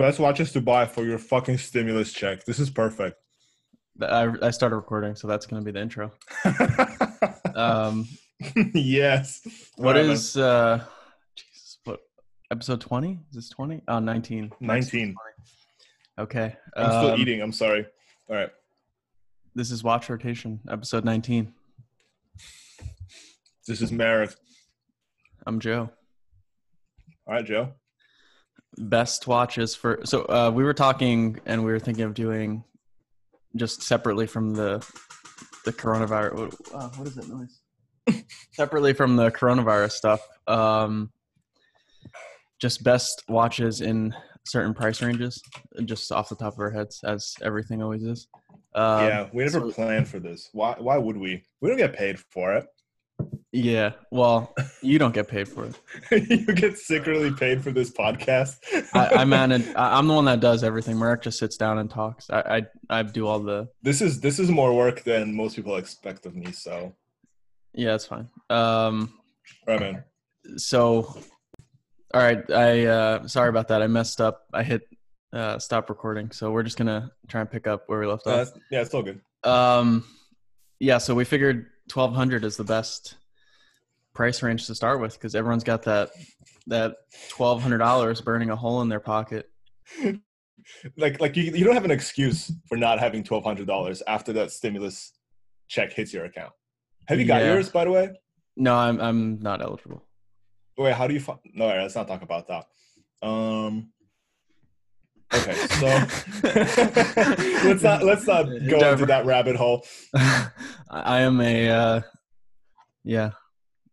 Best watches to buy for your fucking stimulus check. This is perfect. I, I started recording, so that's going to be the intro. Um, yes. what Alright, man. uh, Jesus? What episode twenty? Is this twenty? Oh, 19. 19. Okay. I'm still um, eating. I'm sorry. All right. This is Watch Rotation, episode nineteen. This is Merrick. I'm Joe. All right, Joe. Best watches for so uh, we were talking and we were thinking of doing just separately from the the coronavirus. What, uh, what is that noise? separately from the coronavirus stuff. Um, just best watches in certain price ranges, just off the top of our heads, as everything always is. Um, yeah, we never so- planned for this. Why? Why would we? We don't get paid for it. Yeah. Well, you don't get paid for it. you get secretly paid for this podcast. I, I manage. I, I'm the one that does everything. Marek just sits down and talks. I, I I do all the. this is this is more work than most people expect of me. So, Yeah, it's fine. Um. right, man. So, all right. I uh sorry about that. I messed up. I hit uh stop recording. So we're just gonna try and pick up where we left Uh, off. yeah, it's all good. Um. Yeah. So we figured 1200 is the best price range to start with because everyone's got that that $1200 burning a hole in their pocket. Like, like you, you don't have an excuse for not having twelve hundred dollars after that stimulus check hits your account. Have you got Yeah. yours, by the way? No, I'm I'm not eligible. Wait, how do you? find? no, right, let's not talk about that. Um. Okay, so let's not let's not go into that rabbit hole. I am a uh, yeah,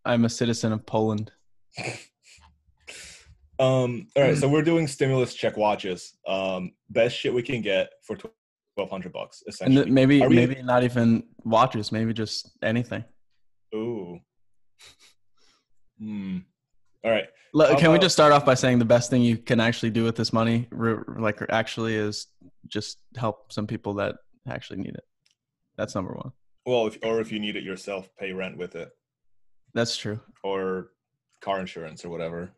I'm a citizen of Poland. Um. All right, so we're doing stimulus check watches. Um. Best shit we can get for twelve hundred bucks, And essentially. th- maybe we- maybe not even watches, maybe just anything. Ooh. Hmm. All right. Can we just start off by saying the best thing you can actually do with this money, like actually, is just help some people that actually need it. That's number one. Well, if, or if you need it yourself, pay rent with it, That's true. or car insurance, or whatever.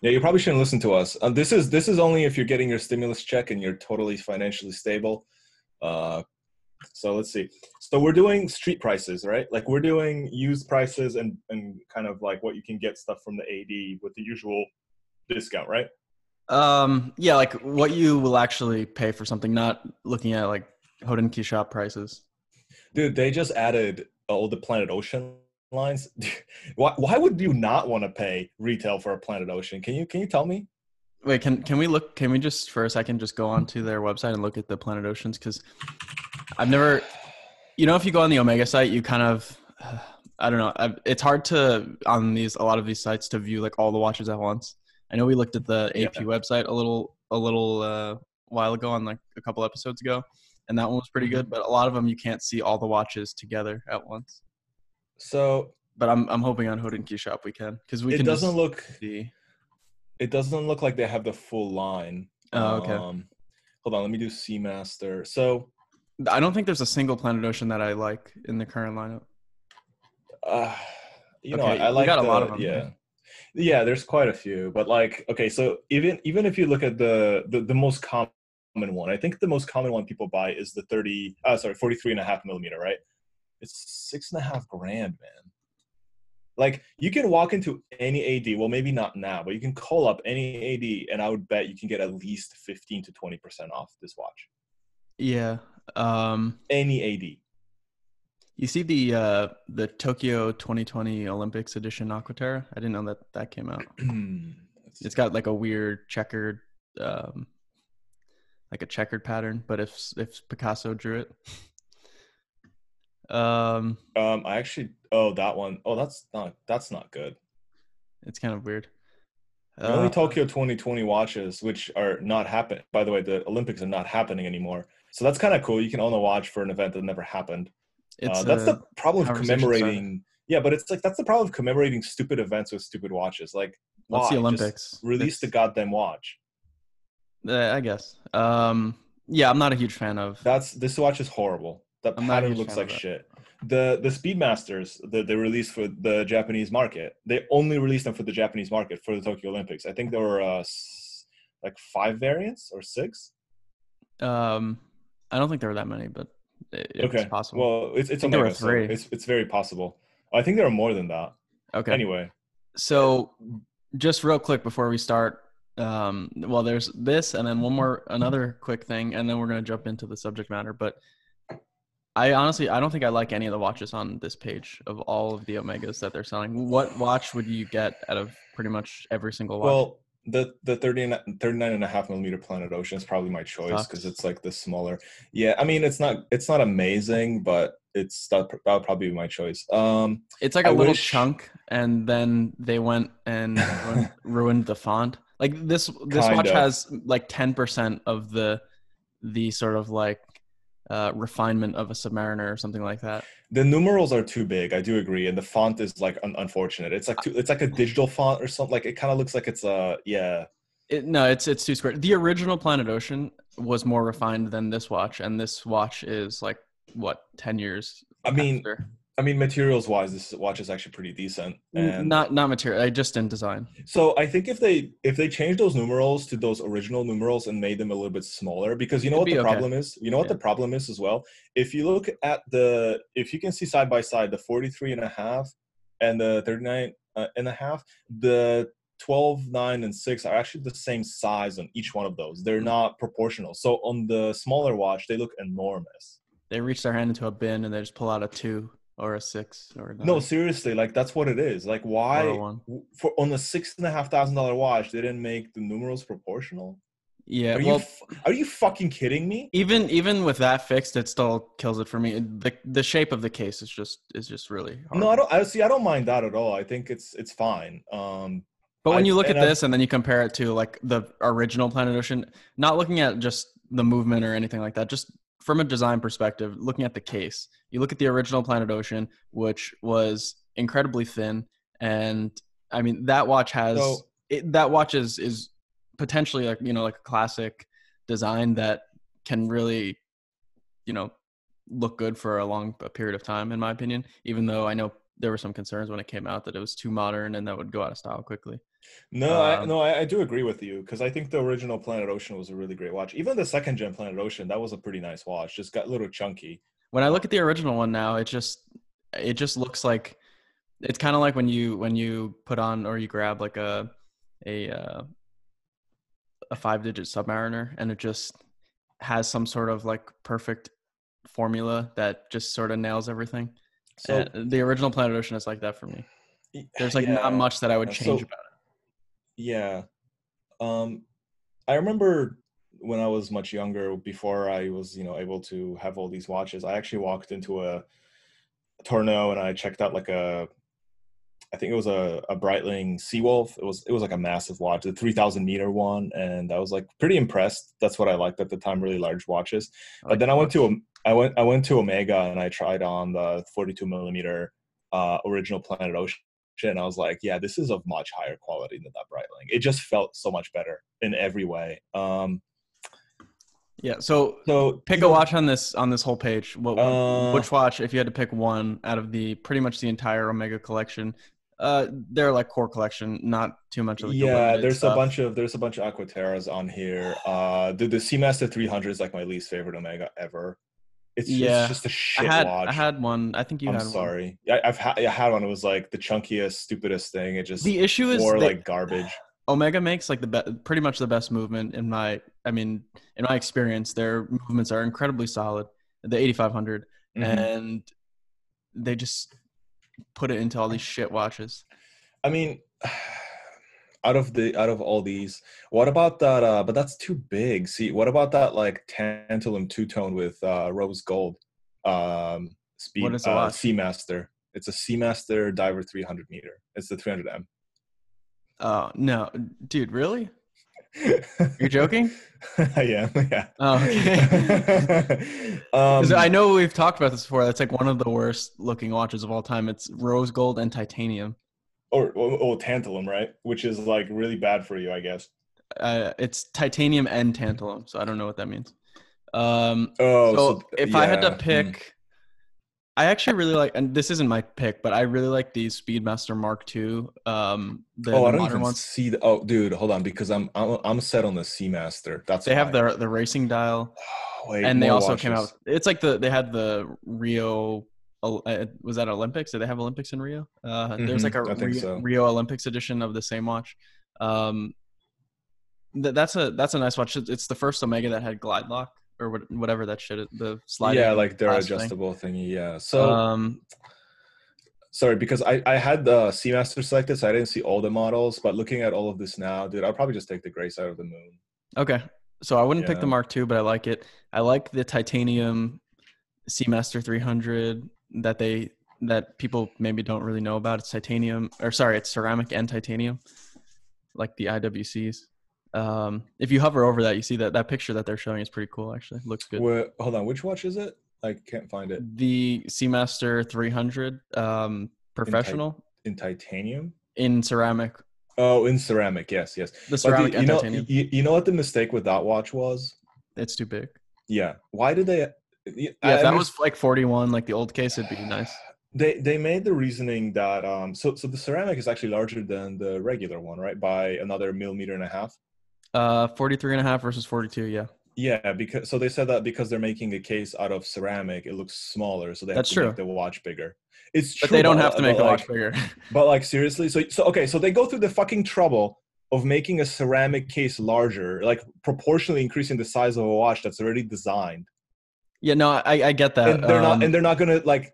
Yeah, you probably shouldn't listen to us. Um, this is this is only if you're getting your stimulus check and you're totally financially stable. Uh, so let's see. So we're doing street prices, right? Like we're doing used prices and and kind of like what you can get stuff from the AD with the usual discount, right? Um, yeah, like what you will actually pay for something, not looking at like Hodinkee shop prices. Dude, they just added all the Planet Ocean lines. why, why would you not want to pay retail for a Planet Ocean? Can you can you tell me? Wait, can can we look? Can we just for a second just go on to their website and look at the Planet Oceans? Because I've never, you know, if you go on the Omega site, you kind of, I don't know, I've, it's hard to on these a lot of these sites to view like all the watches at once. I know we looked at the AP Yeah. website a little a little uh, while ago on like a couple episodes ago, and that one was pretty good. But a lot of them you can't see all the watches together at once. So But I'm I'm hoping on Hodinkee shop we can because we it can doesn't just look see. it doesn't look like they have the full line. Oh, okay. Um, hold on, let me do Seamaster. So I don't think there's a single Planet Ocean that I like in the current lineup. uh, you know, Okay, I, I like got a lot of them, Yeah. Yeah, there's quite a few, but like, okay, so even even if you look at the the, the most common one, I think the most common one people buy is the 30, uh, sorry, 43 and a half millimeter, right? It's six and a half grand, man. Like you can walk into any AD, well, maybe not now, but you can call up any AD, and I would bet you can get at least 15 to 20 percent off this watch. Yeah. Um, Any AD. you see the uh, the Tokyo 2020 Olympics edition Aquaterra? I didn't know that that came out. It's got like a weird checkered, um, like a checkered pattern. But if if Picasso drew it, um, Um, I actually, oh, that one. Oh, that's not that's not good. it's kind of weird. The only Uh, Tokyo 2020 watches, which are not happening. By the way, the Olympics are not happening anymore, so that's kind of cool. You can own a watch for an event that never happened. it's Uh, that's the problem of commemorating. Yeah, but it's like that's the problem of commemorating stupid events with stupid watches. Like, What's why? the Just Olympics? Release the goddamn watch. uh, I guess. Um, yeah, I'm not a huge fan of. That's this watch is horrible. The I'm pattern looks like shit. The the Speedmasters that they released for the Japanese market, they only released them for the Japanese market for the Tokyo Olympics. I think there were uh, like five variants or six. Um, I don't think there were that many, but it, it's okay, possible. Well, it's it's there Omega, were three. so it's it's very possible. I think there are more than that. okay. Anyway, So, just real quick before we start, um, well, there's this, and then one more, another quick thing, and then we're gonna jump into the subject matter. But I honestly, I don't think I like any of the watches on this page of all of the Omegas that they're selling. What watch would you get out of pretty much every single watch? well, the the 39, 39 and a half millimeter Planet Ocean is probably my choice because it's like the smaller. Yeah, I mean it's not it's not amazing, but it's that that would probably be my choice. Um, it's like a I little wish- chunk, and then they went and ruined, ruined the font. Like this, this watch Kinda. has like ten percent of the the sort of like uh, refinement of a Submariner or something like that. The numerals are too big. I do agree, and the font is like un- unfortunate. It's like too, it's like a digital font or something. Like it kind of looks like it's a yeah. It, no, it's it's too square. The original Planet Ocean was more refined than this watch, and this watch is like what ten years. I mean, after. I mean, materials wise, this watch is actually pretty decent. And not not material. I just in design. so I think if they if they change those numerals to those original numerals and made them a little bit smaller, because you know It'd what the okay. problem is. You know what Yeah. the problem is as well. If you look at the if you can see side by side the 43 and a half and the 39 uh, and a half, the 12, 9, and 6 are actually the same size on each one of those. They're Mm. not proportional. So on the smaller watch, they look enormous. They reach their hand into a bin and they just pull out a two or a six or a No, seriously, like that's what it is. Like why for on a six and a half thousand dollar watch they didn't make the numerals proportional? Yeah. Are you well, f- are you fucking kidding me? even even with that fixed, it still kills it for me. The the shape of the case is just is just really hard. No, I don't. I see. I don't mind that at all. I think it's it's fine. Um, But when I- you look at and I- this and then you compare it to like the original Planet Ocean, not looking at just the movement or anything like that, just from a design perspective, looking at the case, you look at the original Planet Ocean, which was incredibly thin, and I mean that watch has So- it, that watch is is potentially like you know like a classic design that can really you know look good for a long a period of time in my opinion even though i know there were some concerns when it came out that it was too modern and that would go out of style quickly no, I, Um, no, I, I do agree with you because I think the original Planet Ocean was a really great watch. Even the second gen Planet Ocean, that was a pretty nice watch. Just got a little chunky. when i look at the original one now it just it just looks like it's kind of like when you when you put on or you grab like a a uh, a five digit submariner and it just has some sort of like perfect formula that just sort of nails everything So Uh, the original planet ocean is like that for me there's like yeah. not much that i would Uh, change so- about it Yeah. Um I remember when I was much younger before I was, you know, able to have all these watches, I actually walked into a, Tourneau and I checked out like a I think it was a, a Breitling Seawolf. It was it was like a massive watch, the 3000 meter one and I was like pretty impressed. That's what I liked at the time, really large watches. But like then I went to a, I went I went to Omega and I tried on the 42 millimeter uh, original Planet Ocean, and I was like, yeah, this is of much higher quality than that Breitling. It just felt so much better in every way. Um, yeah so so pick a watch on this on this whole page what, Uh, which watch if you had to pick one out of the pretty much the entire omega collection uh they're like core collection not too much of the yeah, there's stuff. a bunch of there's a bunch of Aquaterras on here. Uh, the the Seamaster 300 is like my least favorite Omega ever. It's, Yeah. it's just a shit had watch. I had one. I think you I'm had one. sorry. I, I've had I had one. It was like the chunkiest, stupidest thing. It just The issue is more like garbage. Omega makes like the be- pretty much the best movement in my I mean in my experience. Their movements are incredibly solid. The 8500 Mhm. and they just put it into all these shit watches. I mean, out of the out of all these, what about that? Uh, but that's too big. See, what about that like tantalum two tone with uh, rose gold? Um, speed. What is uh. Seamaster. It's a Seamaster Diver 300 meter. It's the 300M. Oh no, dude, really? You're joking? I am. Yeah. Oh, okay. um, I know we've talked about this before. That's like one of the worst looking watches of all time. It's rose gold and titanium. Or, or, or tantalum, right? Which is like really bad for you, I guess. Uh, it's titanium and tantalum, so I don't know what that means. Um, Oh, so, if I had to yeah, hmm. pick, I actually really like, and this isn't my pick, but I really like the Speedmaster Mark II. Um, the, oh, the I don't modern even ones. see the. Oh, dude, hold on, because I'm I'm, I'm set on the Seamaster. That's They have the the racing dial, Wait, and they also came out. It's like the they had the Rio. Uh, was that Olympics? Did they have Olympics in Rio? Uh, There's like a Rio, so. Rio Olympics edition of the same watch. Um, th- that's a that's a nice watch. It's the first Omega that had glide lock or what, whatever that shit. is, The sliding. Yeah, like their glass thing. adjustable thingy. Yeah. So um, sorry, because I I had the Seamaster selected, so I didn't see all the models. But looking at all of this now, dude, I'll probably just take the gray side of the moon. Okay. So I wouldn't pick the Mark II, but I like it. I like the titanium Seamaster 300 that they that people maybe don't really know about. It's titanium or sorry, it's ceramic and titanium, like the IWCs. Um, if you hover over that, you see that that picture that they're showing is pretty cool. Actually, looks good. Hold on, which watch is it? I can't find it. The Seamaster 300 um, professional In titanium. in ceramic. Oh, in ceramic. Yes, yes. The ceramic the- you and know, titanium. you, you know what the mistake with that watch was? It's too big. Yeah. Why did they? Yeah, if that was like 41, like the old case, it'd be nice. They they made the reasoning that um so so the ceramic is actually larger than the regular one, right? By another millimeter and a half. Uh, 43 and a half versus 42. Yeah. Yeah, because so they said that because they're making a case out of ceramic, it looks smaller, so they have That's to true. make the watch bigger. It's But true, they don't have to make but the watch bigger. But like seriously, so so okay, so they go through the fucking trouble of making a ceramic case larger, like proportionally increasing the size of a watch that's already designed. Yeah, no, I, I get that. and they're not Um, and they're not gonna like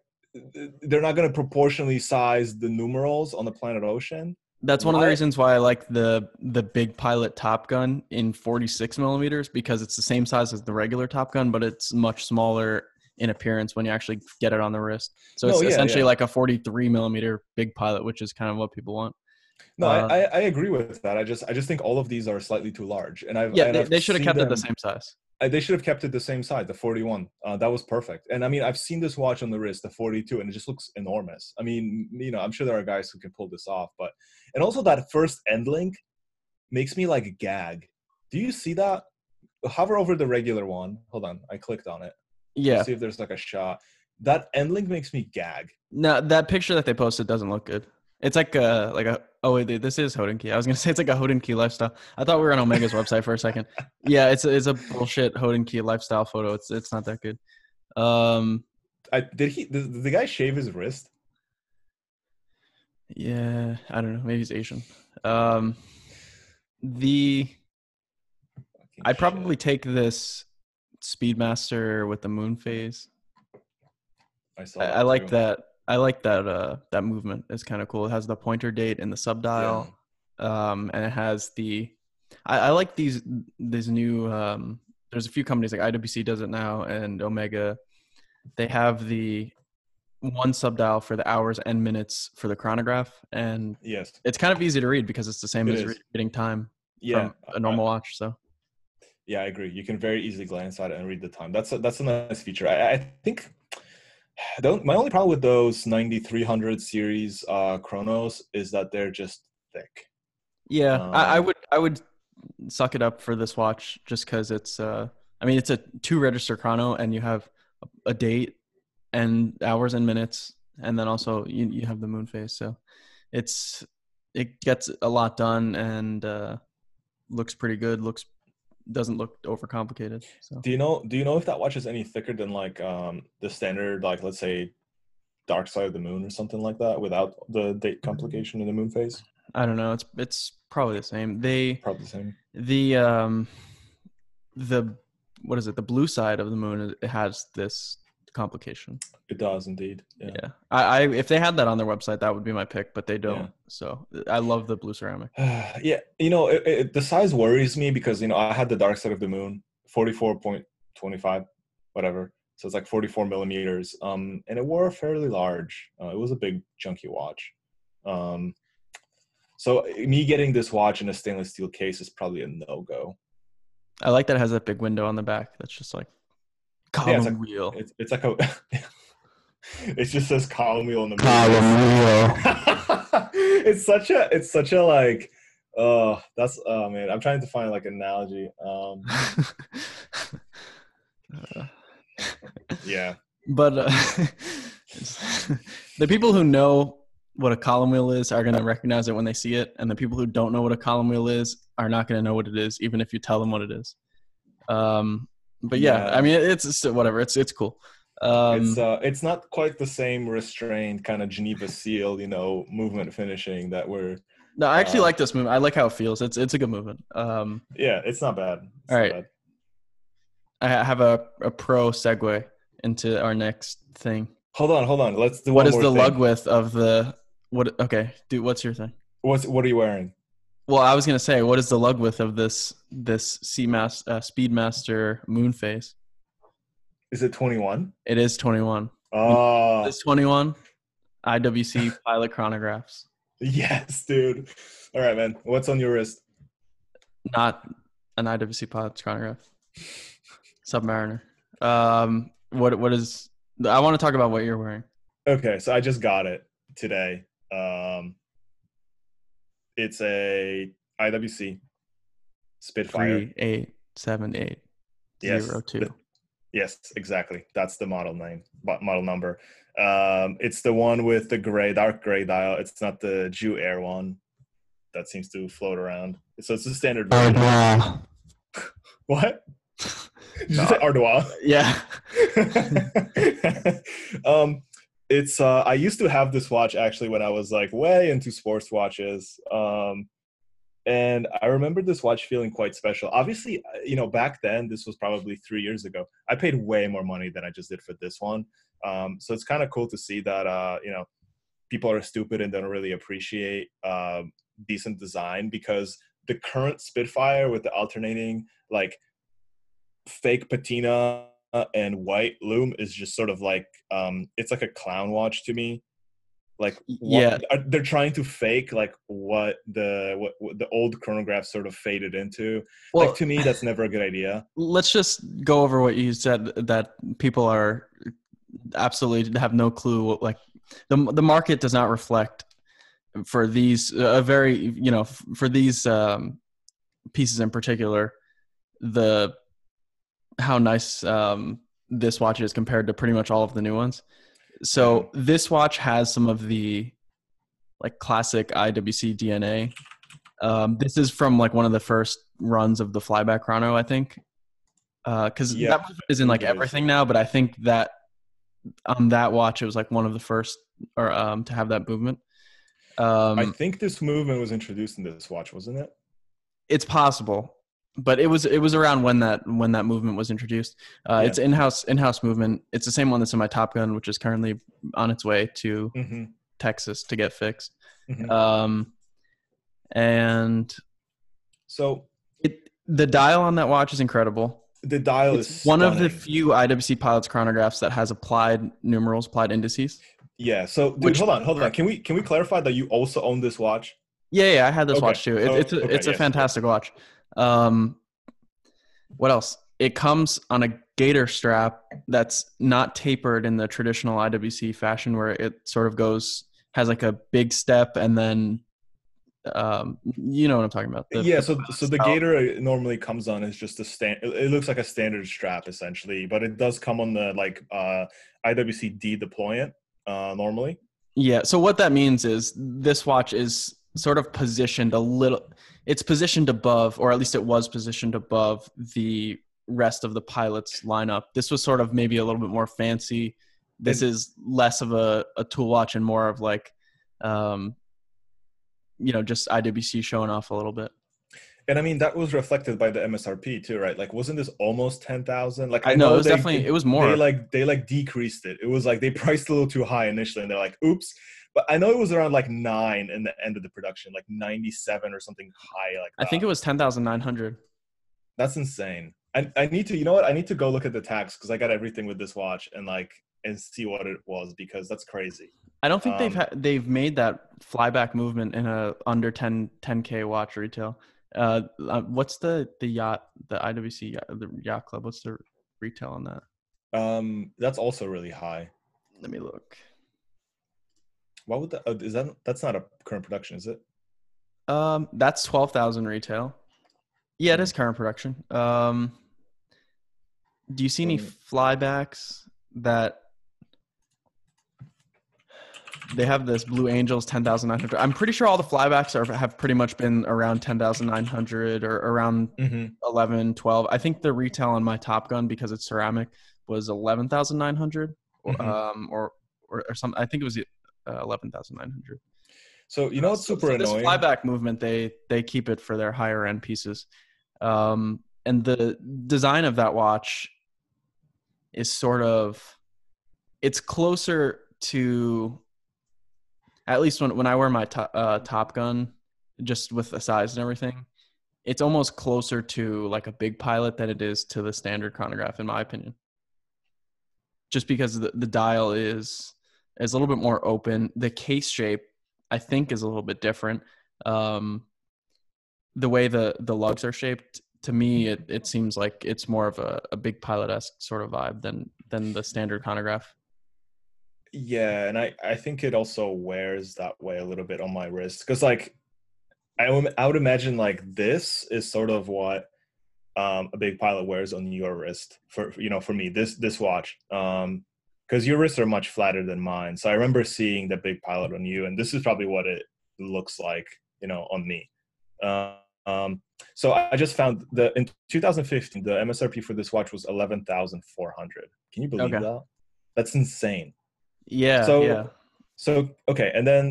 they're not gonna proportionally size the numerals on the planet ocean that's one of the reasons why I like the the big pilot Top Gun in 46 millimeters because it's the same size as the regular Top Gun, but it's much smaller in appearance when you actually get it on the wrist. So No, it's yeah, essentially yeah. like a 43 millimeter big pilot, which is kind of what people want. no Uh, I, I agree with that i just i just think all of these are slightly too large and i've Yeah, and they, I've they should have kept it the same size. They should have kept it the same size the 41 uh, that was perfect. And i mean i've seen this watch on the wrist the 42 and it just looks enormous. I mean you know i'm sure there are guys who can pull this off but and also that first end link makes me like gag. Do you see that? Hover over the regular one. Hold on i clicked on it Yeah. see if there's like a shot. That end link makes me gag. No, that picture that they posted doesn't look good. It's like a like a oh wait this is Hodinkee. I was gonna say it's like a Hodinkee lifestyle. I thought we were on Omega's website for a second. Yeah, it's a, it's a bullshit Hodinkee lifestyle photo. It's it's not that good. Um, I, did he did, did the guy shave his wrist yeah, I don't know. Maybe he's Asian. Um, the Fucking shit. probably take this Speedmaster with the moon phase. I, saw I, I like that. I like that. Uh, that movement. It's kind of cool. It has the pointer date and the sub dial. um, and it has the I, I like these these new um, there's a few companies like IWC does it now and Omega they have the one sub dial for the hours and minutes for the chronograph and yes it's kind of easy to read because it's the same It as is. reading time yeah from a normal watch so Yeah, I agree. You can very easily glance at it and read the time. That's a, that's a nice feature. I, I think the, my only problem with those 9300 series uh, chronos is that they're just thick. yeah I, I Um, would I would suck it up for this watch just because it's uh I mean it's a two register chrono and you have a date and hours and minutes and then also you, you have the moon phase so it's it gets a lot done and uh looks pretty good looks doesn't look overcomplicated so Do you know? Do you know if that watch is any thicker than like um, the standard, like let's say, Dark Side of the Moon or something like that, without the date complication in the moon phase? i don't know it's it's probably the same they Probably the same. the um the what is it the blue side of the moon it has this complication It does indeed. yeah, Yeah. I, I if they had that on their website that would be my pick but they don't Yeah. so i love the blue ceramic yeah, you know, it, it, the size worries me because you know I had the dark side of the moon, forty-four point twenty-five, whatever. So it's like forty-four millimeters, um, and it wore fairly large. Uh, it was a big, chunky watch. Um, so me getting this watch in a stainless steel case is probably a no-go. i like that it has that big window on the back that's just like column Yeah, it's like- wheel It's it's like a. it just says column wheel in the. column wheel it's such a it's such a like oh that's oh man i'm trying to find like an analogy um Uh, yeah but uh, the people who know what a column wheel is are going to recognize it when they see it, and the people who don't know what a column wheel is are not going to know what it is, even if you tell them what it is. Um, but yeah, Yeah. I mean, it's, it's whatever. It's it's cool. Um, it's uh, it's not quite the same restrained kind of Geneva seal, you know, movement finishing that we're. no, I actually uh, like this movement. I like how it feels. It's it's a good movement. Um, Yeah, it's not bad. It's All right. bad. I have a, a pro segue into our next thing. Hold on, hold on. Let's do What is the thing. lug width of the what? Okay, dude, what's your thing? What's what are you wearing? Well, I was gonna say, what is the lug width of this this Seamaster uh, Speedmaster moon phase? Is it 21? It is 21. Oh, It's 21. IWC pilot chronographs, yes, dude. All right, man. What's on your wrist? not an IWC pilot chronograph. Submariner. Um, what what is? I want to talk about what you're wearing. Okay, so I just got it today. Um, it's a IWC Spitfire. Three eight seven eight Yes, zero two. the- Yes, exactly. That's the model name, mo- model number. Um, it's the one with the gray, dark gray dial. It's not the Jew Air one that seems to float around. So it's the standard version. What? Did you No. say Ardois? Yeah. um, it's uh, I used to have this watch actually when I was like way into sports watches. Um, and I remember this watch feeling quite special. Obviously, uh, you know, back then this was probably three years ago. I paid way more money than I just did for this one. Um, so it's kind of cool to see that uh, you know people are stupid and don't really appreciate um, decent design because the current Spitfire with the alternating like fake patina and white loom is just sort of like um it's like a clown watch to me like what- Yeah. are- they're trying to fake like what the what, what the old chronograph sort of faded into. Well, like to me that's never a good idea. Let's just go over what you said that people are absolutely have no clue what, like the the market does not reflect for these a very you know f- for these um pieces in particular the how nice um this watch is compared to pretty much all of the new ones so this watch has some of the like classic IWC DNA um this is from like one of the first runs of the flyback chrono i think. Because Yeah, that is in like everything now but i think that on that watch it was like one of the first or um to have that movement. Um i think this movement was introduced in this watch wasn't it? It's possible but it was it was around when that when that movement was introduced uh, Yeah. it's in-house in-house movement it's the same one that's in my top gun which is currently on its way to mm-hmm. texas to get fixed Mhm. um and so it the dial on that watch is incredible the dial it's is one of the few IWC pilots chronographs that has applied numerals, applied indices. yeah so dude, Which- hold on hold on can we can we clarify that you also own this watch Yeah, yeah, I had this Okay. watch too. It, Oh, it's a, okay, it's a yes. fantastic watch. Um, what else? It comes on a gator strap that's not tapered in the traditional IWC fashion, where it sort of goes has like a big step and then, um, you know what I'm talking about. The- yeah the so so the gator it normally comes on as just a stand it it looks like a standard strap essentially but it does come on the like uh iwc d deployant uh normally Yeah. So what that means is this watch is sort of positioned a little. It's positioned above, or at least it was positioned above the rest of the pilots lineup. This was sort of maybe a little bit more fancy. This is less of a, a tool watch and more of like, um, you know, just IWC showing off a little bit. and i mean that was reflected by the msrp too right like wasn't this almost 10000 like I know it was they- definitely it was more. they like they like decreased it it was like they priced a little too high initially and they're like oops but i know it was around like nine in the end of the production like 97 or something high like I think it was ten thousand nine hundred. That's insane. I, I need to, you know what? I need to go look at the tax because I got everything with this watch and like and see what it was because that's crazy. I don't think they've Um, ha- they've made that flyback movement in a under 10 10k watch retail. Uh, uh, what's the the yacht the IWC yacht, the yacht club? What's the retail on that? Um, that's also really high. Let me look. Why would that? Uh, is that? That's not a current production, is it? Um, that's twelve thousand retail. Yeah, it is current production. Um, do you see any Um, flybacks that they have this Blue Angels ten thousand nine hundred. I'm pretty sure all the flybacks are have pretty much been around ten thousand nine hundred or around hmm 11, 12. I think the retail on my Top Gun because it's ceramic was eleven thousand nine hundred or Mhm. um or or, or something. I think it was uh, eleven thousand nine hundred. So you know it's super this annoying? flyback movement, they they keep it for their higher end pieces, um, and the design of that watch is sort of it's closer to at least when when I wear my to, uh, Top Gun, just with the size and everything, it's almost closer to like a big pilot than it is to the standard chronograph, in my opinion. Just because the, the dial is is a little bit more open, the case shape I think is a little bit different. Um, the way the the lugs are shaped, to me, it, it seems like it's more of a, a big pilot esque sort of vibe than than the standard chronograph. Yeah, and I I think it also wears that way a little bit on my wrist because like I would I would imagine like this is sort of what um, a big pilot wears on your wrist for you know for me this this watch um because your wrists are much flatter than mine. So i remember seeing the big pilot on you and this is probably what it looks like you know on me. Uh, um so i just found the in 2015 the msrp for this watch was 11400 can you believe Okay. that? That's insane. Yeah, So- yeah. so okay, and then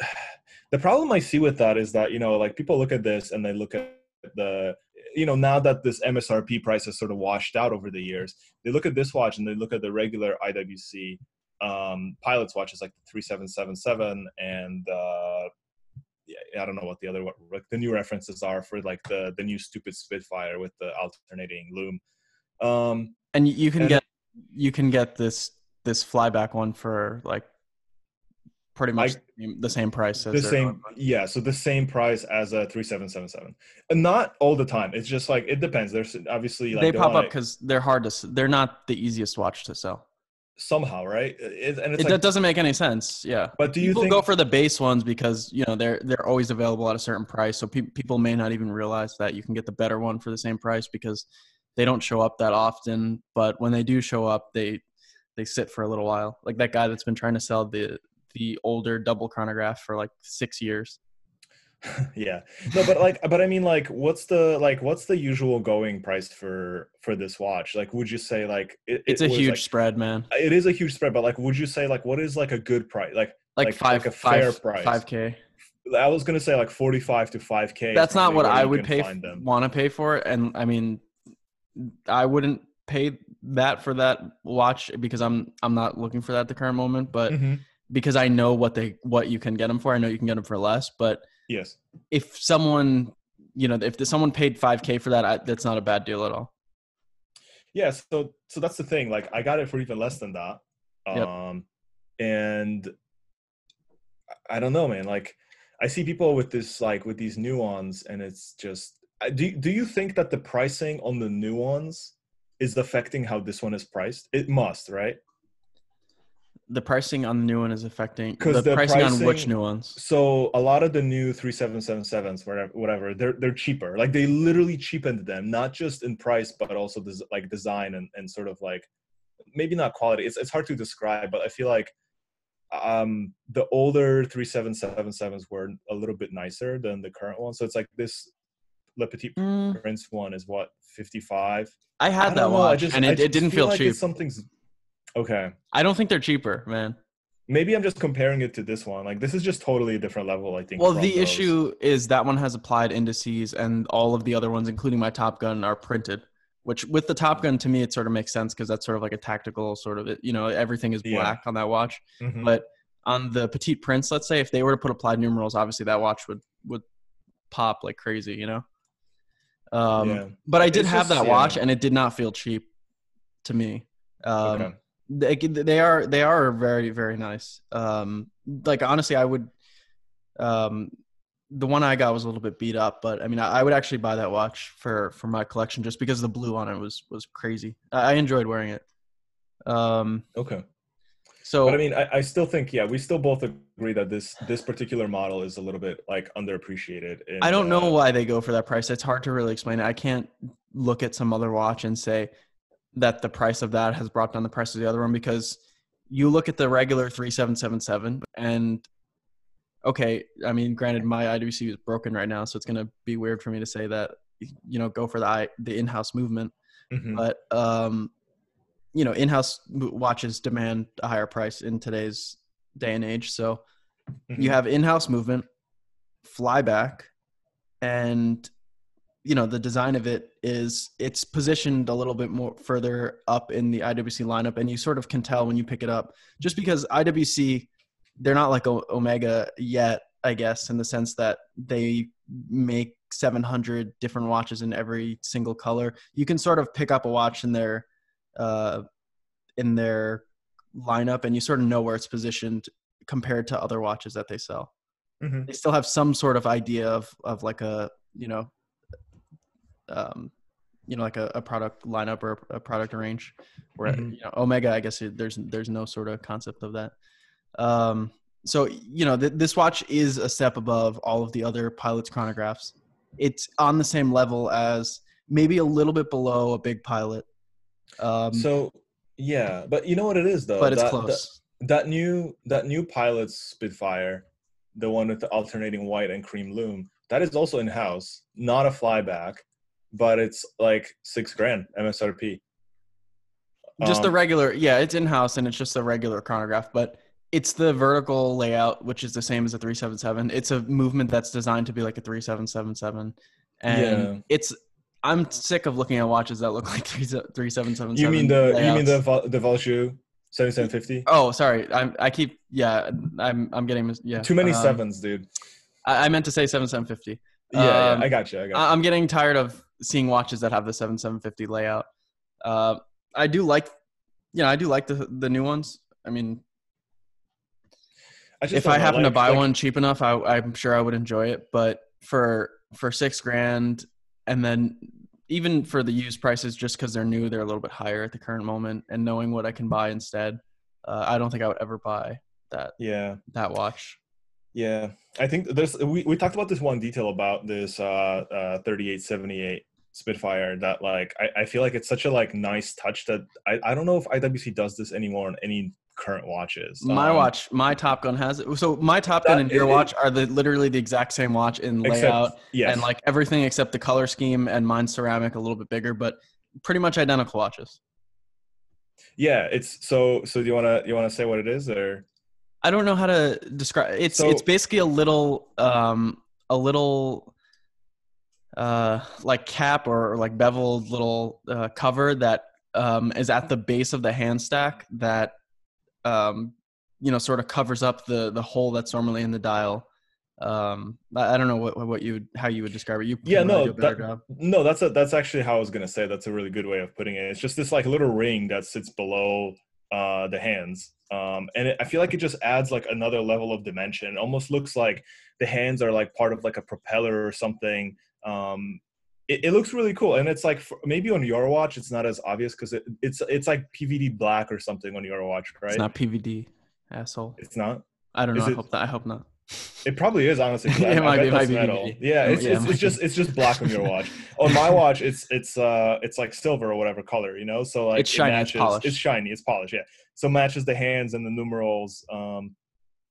the problem I see with that is that you know, like people look at this and they look at the you know now that this MSRP price has sort of washed out over the years, they look at this watch and they look at the regular IWC um, pilots watches like the three seven seven seven and uh, yeah, I don't know what the other what like the new references are for like the the new stupid Spitfire with the alternating loom. Um, And you can And- get you can get this this flyback one for like pretty much the same- price as the same yeah so the same price as a 3777 and not all the time it's just like it depends there's obviously like they pop wanna- up because they're hard to. They're not the easiest watch to sell. somehow right it, and It, like that doesn't make any sense. Yeah. but do you people think go for the base ones because you know they're they're always available at a certain price so pe- people may not even realize that you can get the better one for the same price because they don't show up that often but when they do show up they they sit for a little while like that guy that's been trying to sell the the older double chronograph for like six years. Yeah. No but like but i mean like what's the like what's the usual going price for for this watch? Like would you say like it, it's it a was, huge like- spread man. it is a huge spread but like would you say like what is like a good price like like, like- five like a fair five- price. 5k i was gonna say like 45 to 5k that's not what i would pay want to pay for it and i mean i wouldn't pay that for that watch because i'm i'm not looking for that at the current moment but Mhm. Because I know what they what you can get them for. I know you can get them for less, but yes if someone, you know, if someone paid 5k for that, I, that's not a bad deal at all. yeah so so that's the thing like i got it for even less than that Yep. um and I- don't know man like i see people with this like with these new ones and it's just do, do you think that the pricing on the new ones is affecting how this one is priced it must right The pricing on the new one is affecting 'Cause the, the pricing, on which new ones. so a lot of the new 3777s whatever whatever they're they're cheaper. Like they literally cheapened them not just in price but also des- like design and, and sort of like maybe not quality. It's, it's hard to describe but i feel like um the older 3777s were a little bit nicer than the current one. So it's like this le petit Mm, prince one is what 55 I I had don't that know, I watch, just- and I it, it didn't feel, like cheap. something's okay I don't think they're cheaper, man. maybe i'm just comparing it to this one like this is just totally a different level i think Well, the those. issue is that one has applied indices, and all of the other ones, including my Top Gun, are printed. Which, with the Top Gun, to me, it sort of makes sense because that's sort of like a tactical sort of, it, you know, everything is Yeah. black on that watch. Mhm. But on the Petite Prince, let's say, if they were to put applied numerals, obviously that watch would would pop like crazy, you know. Um, Yeah. But I did It's have just- that watch, yeah. and it did not feel cheap to me. Um, okay. They, they are they are very very nice. Um, like honestly, I would. Um, the one I got was a little bit beat up, but I mean, I, I would actually buy that watch for for my collection just because the blue on it was was crazy. I, I enjoyed wearing it. Um, Okay. so But I mean, I, I still think, yeah, we still both agree that this this particular model is a little bit like underappreciated. in, I don't know uh, why they go for that price. It's hard to really explain it. I can't look at some other watch and say that the price of that has brought down the price of the other one because you look at the regular 3777 and okay, I mean, granted, my IWC is broken right now, so it's going to be weird for me to say that, you know, go for the I, the in-house movement. Mhm. But, um, you know, in-house watches demand a higher price in today's day and age. So you Mhm. have in-house movement, flyback, and you know the design of it is it's positioned a little bit more further up in the IWC lineup, and you sort of can tell when you pick it up, just because IWC they're not like o- Omega yet, I guess, in the sense that they make 700 different watches in every single color. You can sort of pick up a watch in their uh, in their lineup, and you sort of know where it's positioned compared to other watches that they sell Mhm. they still have some sort of idea of of like a you know um you know like a, a product lineup or a product range where Mhm. you know omega i guess it, there's there's no sort of concept of that. Um so you know th- this watch is a step above all of the other pilots chronographs. It's on the same level as maybe a little bit below a big pilot. Um So yeah, but you know what it is though. but it's That- close. That, that new that new pilot's Spitfire, the one with the alternating white and cream loom, that is also in house, not a flyback, but it's like six grand MSRP. just the Um, regular yeah it's in-house and it's just a regular chronograph but it's the vertical layout which is the same as a 377 it's a movement that's designed to be like a 3777 and Yeah. it's i'm sick of looking at watches that look like 3777 You mean the you mean the the Valjoux seventy seven fifty? oh sorry i'm i keep yeah i'm i'm getting yeah Too many um, sevens, dude. I, I meant to say 7750 Yeah, um, yeah, I got you. I got you. I- I'm getting tired of seeing watches that have the 7750 layout. Uh, I do like, you know, I do like the the new ones. I mean, I just if I happen to buy like- one cheap enough, I, I'm sure I would enjoy it. But for for six grand, and then even for the used prices, just because they're new, they're a little bit higher at the current moment. And knowing what I can buy instead, uh, I don't think I would ever buy that yeah. that watch. Yeah, I think there's we, we talked about this one detail about this uh, uh 3878 Spitfire that like I, I feel like it's such a like nice touch that I, I don't know if IWC does this anymore on any current watches. My Um, watch, my Top Gun has it. So my Top Gun and your watch are the literally the exact same watch in except- layout. yes, and like everything except the color scheme and mine ceramic a little bit bigger, but pretty much identical watches. yeah, it's so so. Do you wanna you wanna say what it is or I don't know how to describe it's So- it's basically a little um a little uh like cap or, or like beveled little uh, cover that um is at the base of the hand stack that um you know sort of covers up the the hole that's normally in the dial. Um I, don't know what what you would how you would describe it. You Yeah, no, do a better that- no? That's a that's actually how I was gonna say. That's a really good way of putting it. It's just this like little ring that sits below uh the hands, um, and it, I feel like it just adds like another level of dimension. It almost looks like the hands are like part of like a propeller or something. Um, it, it looks really cool, and it's like for, maybe on your watch it's not as obvious because it, it's it's like PVD black or something on your watch, right? It's not PVD, asshole. It's not. I don't know. Is I hope that. I hope not. It probably is honestly. It I might bet be- might be metal. Yeah, it's, Yeah, it's, it's just it's just black on your watch. on my watch, it's it's uh it's like silver or whatever color, you know. So like It's it shiny, it's polished. It's shiny. It's polished. Yeah. So matches the hands and the numerals. Um,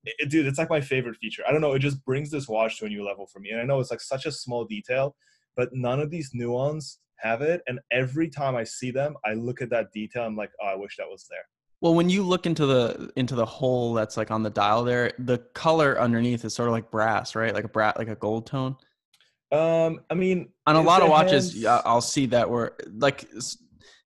it- it- dude, it's like my favorite feature. I don't know. It just brings this watch to a new level for me. And I know it's like such a small detail, but none of these new ones have it. And every time I see them, I look at that detail. I'm like, oh, I wish that was there. Well, when you look into the into the hole that's like on the dial there, the color underneath is sort of like brass, right? Like a brat, like a gold tone. Um, I mean, On a lot of watches, hands- yeah, I'll see that where like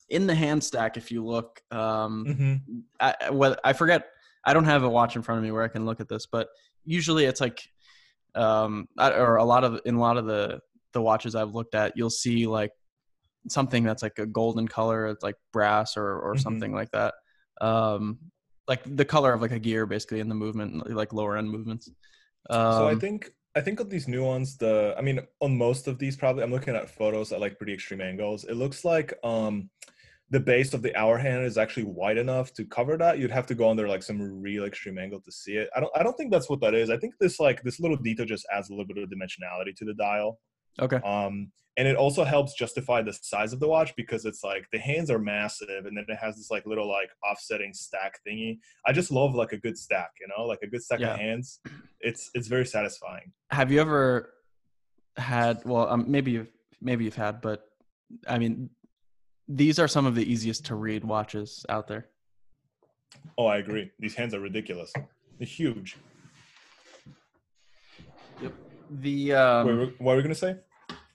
in the hand stack. If you look, um, Mhm. I, well, I forget. I don't have a watch in front of me where I can look at this, but usually it's like, um, I- or a lot of in a lot of the the watches I've looked at, you'll see like something that's like a golden color, it's like brass or or Mhm. something like that. Um, like the color of like a gear, basically in the movement, like lower end movements. Um, so I think I think of these new ones, the I mean, on most of these, probably I'm looking at photos at like pretty extreme angles. It looks like um the base of the hour hand is actually wide enough to cover that. You'd have to go under like some real extreme angle to see it. I don't I don't think that's what that is. I think this like this little detail just adds a little bit of dimensionality to the dial. okay. Um and it also helps justify the size of the watch because it's like the hands are massive and then it has this like little like offsetting stack thingy i just love like a good stack you know like a good stack Yeah. of hands it's it's very satisfying Have you ever had? Well, um, maybe you've maybe you've had, but I mean, these are some of the easiest to read watches out there. oh i agree these hands are ridiculous they're huge Yep. The um, Wait, what were we gonna say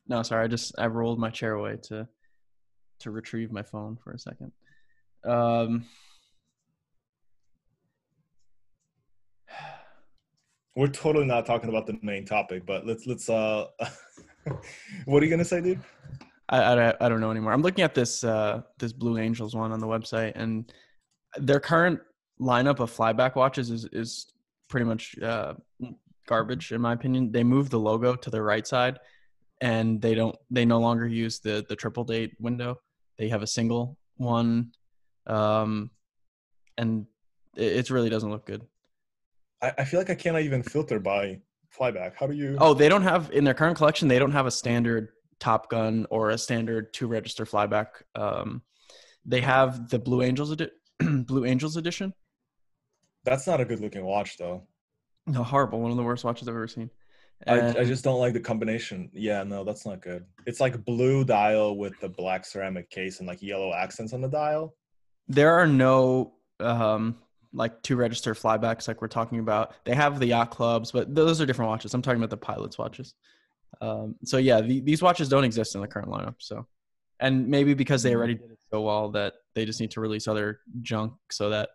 no, sorry, I just I rolled my chair away to to retrieve my phone for a second. Um, we're totally not talking about the main topic but let's let's uh what are you gonna say dude I, I I don't know anymore. I'm looking at this uh this Blue Angels one on the website, and their current lineup of flyback watches is is pretty much uh, garbage in my opinion. They moved the logo to the right side, and they don't they no longer use the the triple date window. They have a single one, um, and it, it really doesn't look good. I, I feel like i cannot even filter by flyback how do you Oh, they don't have in their current collection. They don't have a standard Top Gun or a standard two register flyback. Um, they have the Blue Angels edi- Blue Angels edition. that's not a good looking watch though No, horrible. One of the worst watches I've ever seen. I, I just don't like the combination. Yeah, no, that's not good. It's like blue dial with the black ceramic case and like yellow accents on the dial. there are no um, like two register flybacks like we're talking about. They have the yacht clubs, but those are different watches. I'm talking about the pilots watches. Um, so yeah, the, these watches don't exist in the current lineup. So, and maybe because they already did it so well that they just need to release other junk so that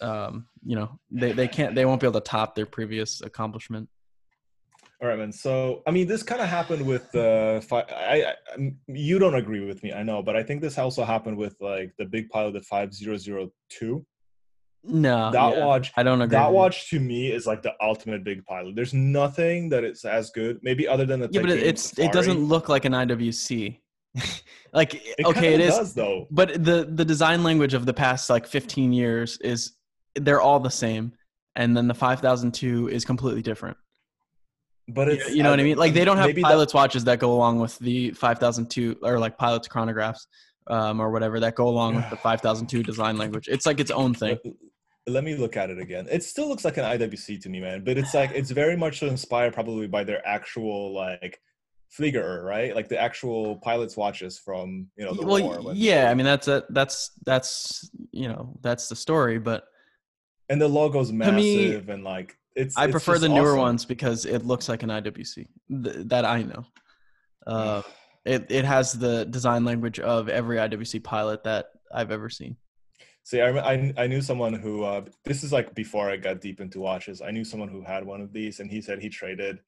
um, you know they, they can't they won't be able to top their previous accomplishment. All right, man. So, I mean, this kind of happened with the. fi- I, I, you don't agree with me, I know, but I think this also happened with like the big pilot, the five zero zero two. No, That yeah, watch, I don't agree. that watch to me is like the ultimate big pilot. There's nothing that is as good, maybe other than the. yeah, but it's it doesn't look like an IWC. like It okay, it is, does, though. but the the design language of the past like 15 years is they're all the same, and then the 5002 is completely different. But it's you know what I mean? Like they don't have maybe that- pilots watches that go along with the 5002 or like pilots chronographs um, or whatever that go along with the 5002 design language. It's like its own thing. Let, me look at it again. It still looks like an IWC to me, man. But it's like it's very much inspired probably by their actual like Flieger, right? Like the actual pilots' watches from you know the well, war. yeah, I mean that's a, that's that's you know that's the story, but and the logo's me, massive and like it's. I it's prefer the newer awesome. ones because it looks like an IWC th- that I know. Uh, it it has the design language of every IWC pilot that I've ever seen. See, I, I I knew someone who uh, this is like before I got deep into watches. I knew someone who had one of these, and he said he traded.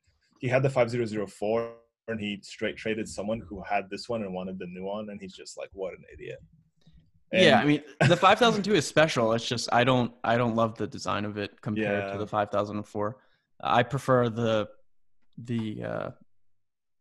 He had the five zero zero four, and he straight traded someone who had this one and wanted the new one, and he's just like, what an idiot. Yeah, I mean the 5002 is special. It's just I don't I don't love the design of it compared Yeah. to the 5004. I prefer the the uh,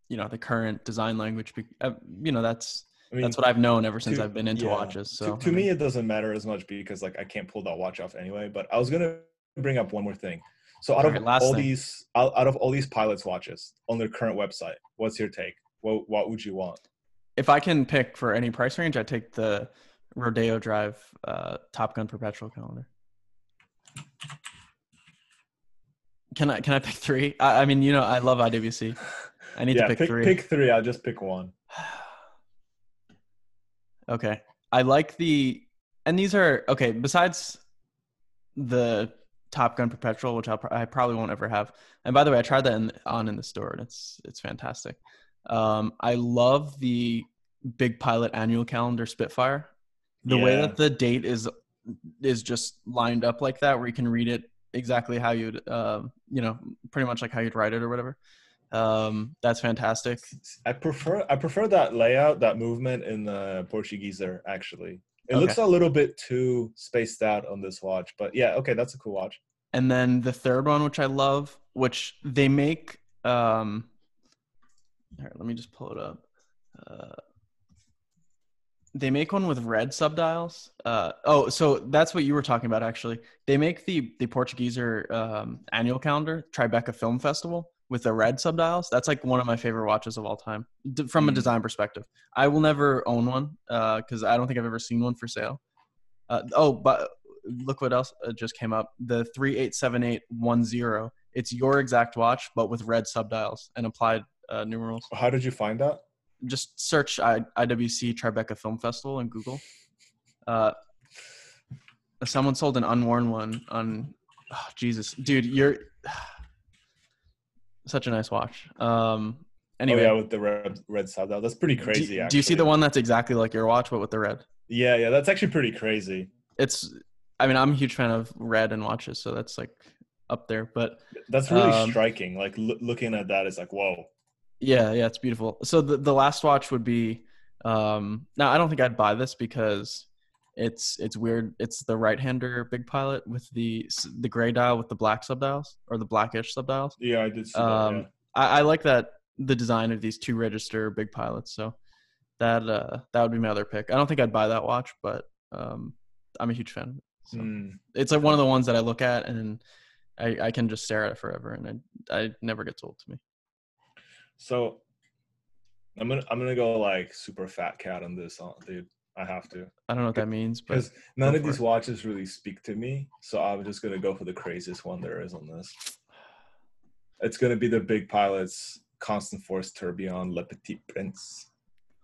you know the current design language. be- Uh, you know that's I mean, that's what I've known ever since to- I've been into yeah. watches. So to, to me, it doesn't matter as much because like I can't pull that watch off anyway. But I was gonna bring up one more thing. So out of all thing. these, out, out of all these pilots watches on their current website, what's your take? What what would you want? if I can pick for any price range, I take the Rodeo Drive uh, Top Gun Perpetual calendar. Can I can I pick three? I, I mean, you know, I love IWC. I need yeah, to pick, pick three. pick three. I'll just pick one. okay, I like the, and these are okay. Besides the Top Gun Perpetual, which I'll, I probably won't ever have. And by the way, I tried that in, on in the store, and it's it's fantastic. Um, I love the Big Pilot annual calendar Spitfire. The way that the date is is just lined up like that, where you can read it exactly how you'd, uh, you know, pretty much like how you'd write it or whatever. Um, that's fantastic. I prefer I prefer that layout, that movement in the Portugieser. Actually, it Okay. looks a little bit too spaced out on this watch, but yeah, okay, that's a cool watch. and then the third one which i love which they make um here, let me just pull it up uh, they make one with red subdials uh, oh so that's what you were talking about actually they make the the portugieser um, annual calendar tribeca film festival with the red subdials. That's like one of my favorite watches of all time d- from a Mm. design perspective. I will never own one because I don't think I've ever seen one for sale. Uh, oh, but look what else uh, just came up: the three eight seven eight one zero. It's your exact watch, but with red subdials and applied uh, numerals. How did you find that? Just search I- IWC Tribeca Film Festival in Google. Uh, someone sold an unworn one on. Oh, Jesus, dude, you're such a nice watch. Um, anyway, oh yeah, with the red red side. That's pretty crazy. do, actually. you see the one that's exactly like your watch, but with the red? Yeah, yeah, that's actually pretty crazy. It's. I mean, I'm a huge fan of red and watches, so that's like up there. But That's really Um, striking. Like loo- looking at that is like, whoa. Yeah, yeah, it's beautiful. So the the last watch would be um now I don't think I'd buy this because it's it's weird. It's the right-hander big pilot with the the gray dial with the black subdials or the blackish subdials. Yeah, I did see that. Um Yeah. I, I like that the design of these two register big pilots. So that uh that would be my other pick. I don't think I'd buy that watch, but um I'm a huge fan. of. So Mm. it's like one of the ones that I look at and I, I can just stare at it forever and I, I never gets old to me. So I'm gonna I'm gonna go like super fat cat on this, dude. I have to I don't know what that means, but because none of these it. watches really speak to me. So I'm just gonna go for the craziest one there is on this. It's gonna be the Big Pilots Constant Force Tourbillon Le Petit Prince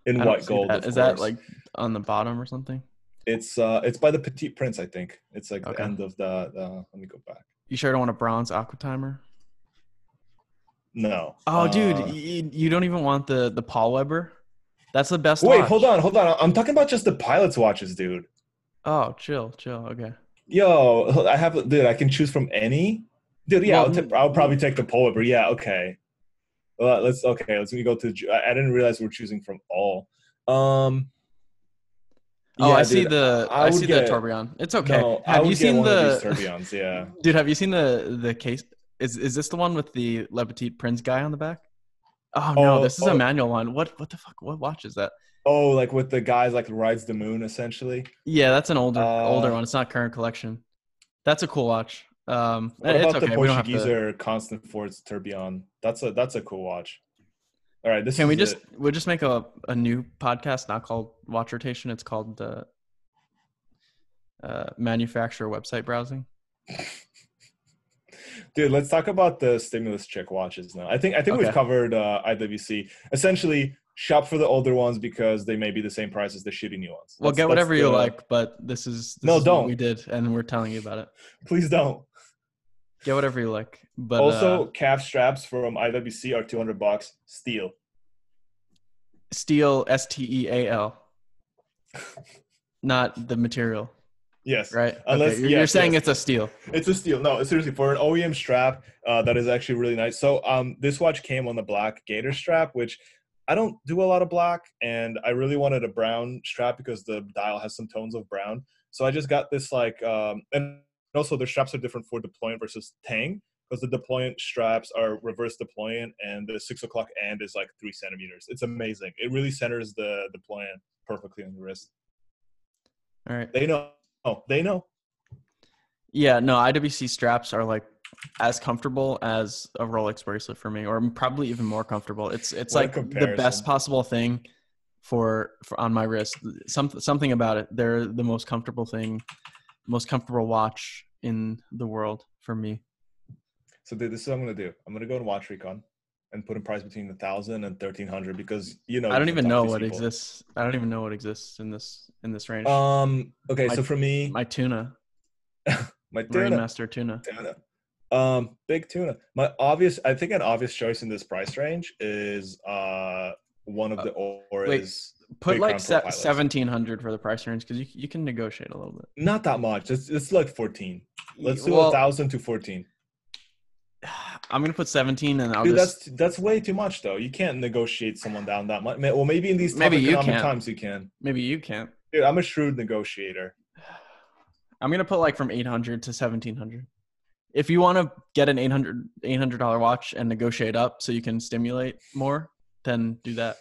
in white gold. that. Is that like on the bottom or something? it's uh it's by the Petit Prince, I think. It's like the end of the. the let me go back. You sure don't want a bronze Aquatimer? No. Oh, dude, Uh, you, you don't even want the the Pallweber. That's the best. wait, watch. hold on, hold on. I'm talking about just the pilots' watches, dude. Oh, chill, chill. Okay. Yo, I have, dude. I can choose from any. Dude, yeah, Well, I'll, t- I'll probably take the Paul Bear. Yeah, okay. Well, let's okay. Let's go to. I didn't realize we are choosing from all. Um. Oh, yeah, I see the I I, see get- the tourbillon. It's okay. No, I have you seen one of these the tourbillons? Yeah. dude? Have you seen the the case? Is is this the one with the Le Petit Prince guy on the back? Oh no, Oh, this is oh. a manual one. What what the fuck? What watch is that? Oh, like with the guys like rides the moon essentially. Yeah, that's an older older Uh, one. It's not current collection. That's a cool watch. Um, What it's about okay. the we to. Portuguese Constant Force Tourbillon? That's a that's a cool watch. All right, this Can we just it. we'll just make a a new podcast not called Watch Rotation? It's called the uh, manufacturer website browsing. Dude, let's talk about the stimulus check watches now. I think I think we've covered uh, IWC. Essentially, shop for the older ones because they may be the same price as the shitty new ones. Well, That's- get whatever you like, but this is this No, is don't. we did, and we're telling you about it. Please don't. Get whatever you like, but also, uh, calf straps from IWC are 200 bucks. Steel. steel S T E A L, not the material, Yes. right? Unless- okay. you're, you're saying yes. it's a steel. It's a steal. No, seriously, for an OEM strap, uh, that is actually really nice. So, um, this watch came on the black Gator strap, which I don't do a lot of black, and I really wanted a brown strap because the dial has some tones of brown. So I just got this like, um, and also the straps are different for deployant versus Tang because the deployant straps are reverse deployant, and the six o'clock end is like three centimeters. It's amazing. It really centers the deployant perfectly on the wrist. All right. They know. Oh, they know. Yeah, no, IWC straps are like as comfortable as a Rolex bracelet for me, or probably even more comfortable. It's it's What like the best possible thing for, for on my wrist. Some something about it. They're the most comfortable thing, most comfortable watch in the world for me. So dude, this is what I'm gonna do. I'm gonna go to Watch Recon and put a price between a thousand and thirteen hundred because you know I don't even know what people. exists. I don't even know what exists in this in this range. Um. Okay. My- so for me, my tuna, my Marine tuna, Master tuna. tuna, um, big tuna. My obvious, I think an obvious choice in this price range is uh one of Uh, the is Put like se- seventeen hundred for the price range because you you can negotiate a little bit. Not that much. It's it's like fourteen. Let's do a Well, thousand to fourteen. I'm gonna put seventeen, and I'll Dude, just that's that's way too much though. You can't negotiate someone down that much. Well, maybe in these Maybe you can. times you can. maybe you can't. Dude, I'm a shrewd negotiator. I'm gonna put like from 800 to 1700. If you want to get an 800 800 dollar watch and negotiate up so you can stimulate more, then do that.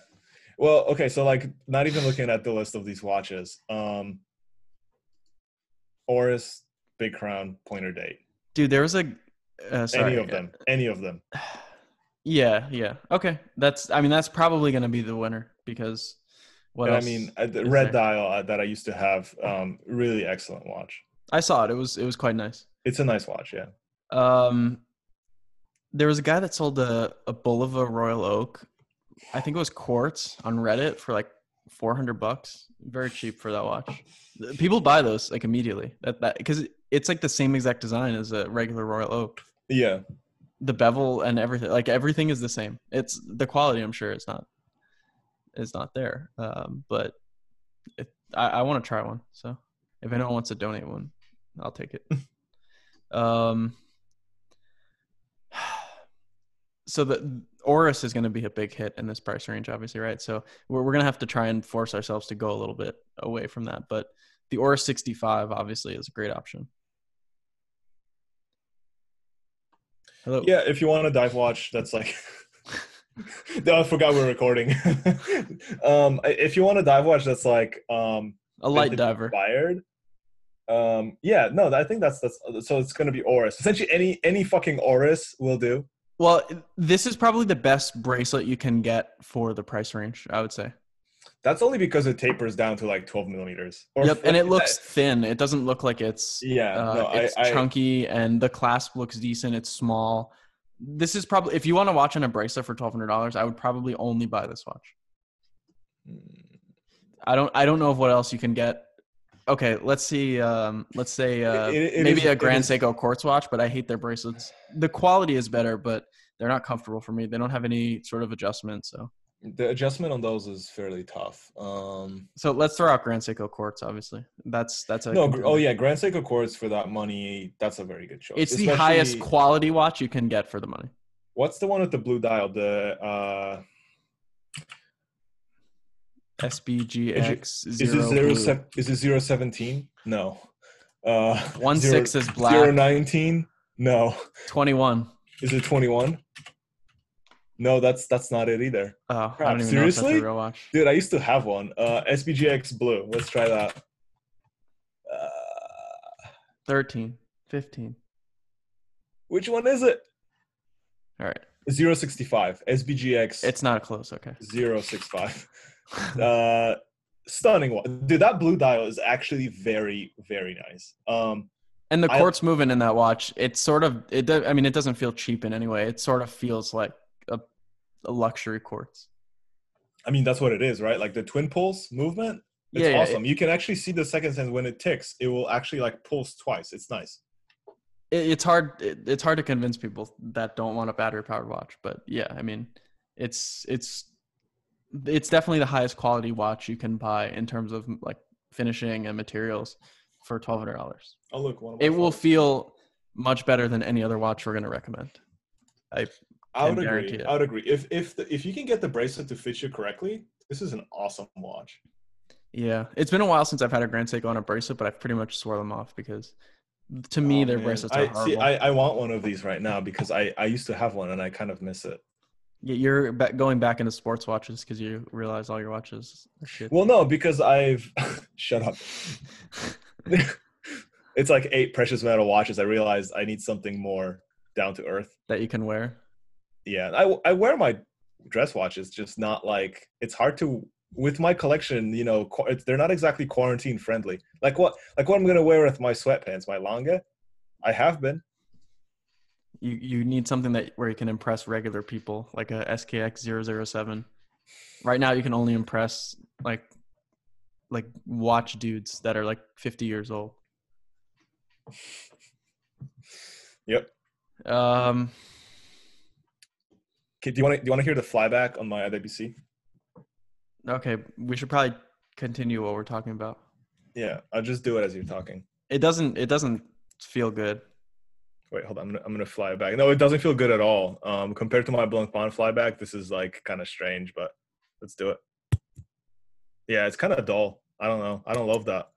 Well, okay, so like not even looking at the list of these watches. Um Oris, Big Crown, Pointer Date. Dude, there was a uh, sorry, any of them. Any of them. Yeah, yeah. Okay, that's. I mean, that's probably going to be the winner because. What I mean, uh, the red there? dial uh, that I used to have, um, really excellent watch. I saw it. It was it was quite nice. It's a nice watch, yeah. Um, there was a guy that sold a a Bulova Royal Oak. I think it was quartz on Reddit for like four hundred bucks. Very cheap for that watch. People buy those like immediately. That that because it's like the same exact design as a regular Royal Oak. Yeah. The bevel and everything, like everything is the same. It's the quality. I'm sure it's not is not there. Um, but it, I, I want to try one. So if anyone wants to donate one, I'll take it. um, so the Oris is going to be a big hit in this price range, obviously, right? So we're we're going to have to try and force ourselves to go a little bit away from that. But the Oris 65 obviously is a great option. Hello. Yeah, if you want a dive watch, that's like. no, I forgot we're recording. um, if you want a dive watch, that's like um, a light diver. inspired. Um, yeah, no, I think that's that's so it's gonna be Oris. Essentially, any any fucking Oris will do. Well, this is probably the best bracelet you can get for the price range, I would say. That's only because it tapers down to like 12 millimeters. Yep, and it looks thin. It doesn't look like it's Yeah, uh, no, it's I- chunky, and the clasp looks decent. It's small. This is probably if you want to watch on a bracelet for twelve hundred dollars, I would probably only buy this watch. I don't I don't know of what else you can get. Okay, let's see. Um, let's say uh, It- it- maybe is- a Grand Seiko quartz watch, but I hate their bracelets. The quality is better, but they're not comfortable for me. They don't have any sort of adjustment. So The adjustment on those is fairly tough. Um, so let's throw out Grand Seiko quartz. Obviously, that's that's a no, oh yeah, Grand Seiko Quartz for that money, that's a very good choice. It's the highest quality watch you can get for the money. What's the one with the blue dial? The uh, SBGX is it zero zero blue. se- is it zero seventeen? No. Uh, One zero- six is black. Zero nineteen? No. 21. Is it twenty one? No, that's that's not it either. Oh, I Crap, don't even know if seriously? that's a. Dude, I used to have one. Uh, SBGX blue. Let's try that. Uh, 13, 15. which one is it? All right. 065 SBGX It's not close. Okay. 065. Uh, stunning one. Dude, that blue dial is actually very, very nice. Um, and the I- quartz movement in that watch, it's sort of, it. I mean, it doesn't feel cheap in any way. It sort of feels like luxury quartz. I mean, that's what it is, right? Like the twin pulse movement. It's Yeah, yeah, awesome. you can actually see the second sense when it ticks. It will actually like pulse twice. It's nice. It, it's hard. It, it's hard to convince people that don't want a battery powered watch. But yeah, I mean, it's it's it's definitely the highest quality watch you can buy in terms of like finishing and materials for twelve hundred dollars. Oh, look. It will feel much better than any other watch we're going to recommend. I I would agree. it. I would agree. If if the, if you can get the bracelet to fit you correctly, this is an awesome watch. yeah, it's been a while since I've had a Grand Seiko on a bracelet, but I've pretty much swore them off because to me Oh, their man. bracelets are I, horrible. see, I, I want one of these right now because I, I used to have one and I kind of miss it. Yeah, You're going back into sports watches because you realize all your watches are shit. Well, no, because I've shut up. it's like eight precious metal watches. I realized I need something more down to earth. that you can wear. Yeah, I, I wear my dress watches, just not like it's hard to with my collection. You know, it's, they're not exactly quarantine friendly. Like what like what I'm gonna wear with my sweatpants, my longa. I have been. You you need something that where you can impress regular people, like a SKX 007. Right now, you can only impress like like watch dudes that are like 50 years old. Yep. Um, Okay, do you want to do you want to hear the flyback on my IWC? okay, we should probably continue what we're talking about. Yeah, I'll just do it as you're talking. It doesn't it doesn't feel good. Wait, hold on. I'm gonna, I'm gonna fly it back. No, it doesn't feel good at all. Um, compared to my Blancpain flyback, this is like kind of strange, but let's do it. Yeah, it's kind of dull. I don't know. I don't love that.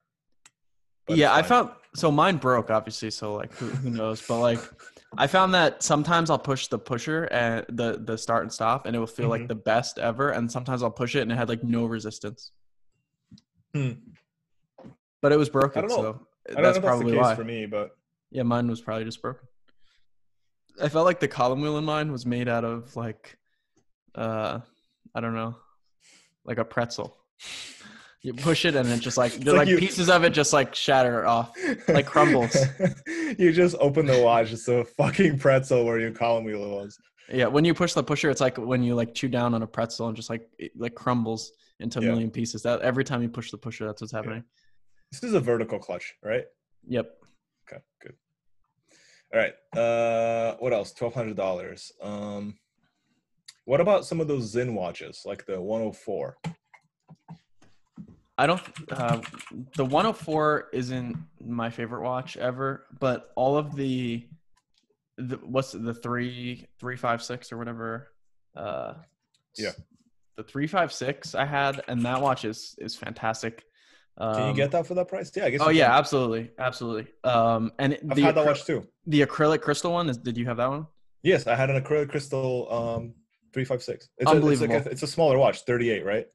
Yeah, I found so mine broke obviously, so like who, who knows, but like I found that sometimes I'll push the pusher and the the start and stop and it will feel like Mhm. the best ever and sometimes I'll push it and it had like no resistance. Hmm. But it was broken, so I don't that's probably that's the case why. for me, but Yeah, mine was probably just broken. I felt like the column wheel in mine was made out of like, uh, I don't know, like a pretzel. You push it and it just like, like like you- pieces of it just like shatter off. Like crumbles. you just open the watch. It's a fucking pretzel where your column wheel was. Yeah, when you push the pusher, it's like when you like chew down on a pretzel and just like it like crumbles into a Yeah. million pieces. That every time you push the pusher, that's what's happening. This is a vertical clutch, right? Yep. Okay, good. All right. Uh, what else? Twelve hundred dollars. Um, what about some of those Sinn watches, like the one hundred four? I don't. Uh, the 104 isn't my favorite watch ever, but all of the, the what's the three three five six or whatever. Uh, Yeah. The three five six I had, and that watch is is fantastic. Um, Can you get that for that price? Yeah, I guess. Oh yeah, can. absolutely, absolutely. Um, and I've the had that acry- watch too. the acrylic crystal one is. Did you have that one? Yes, I had an acrylic crystal um three five six. It's A, Unbelievable. it's, like a, it's a smaller watch, thirty eight, right?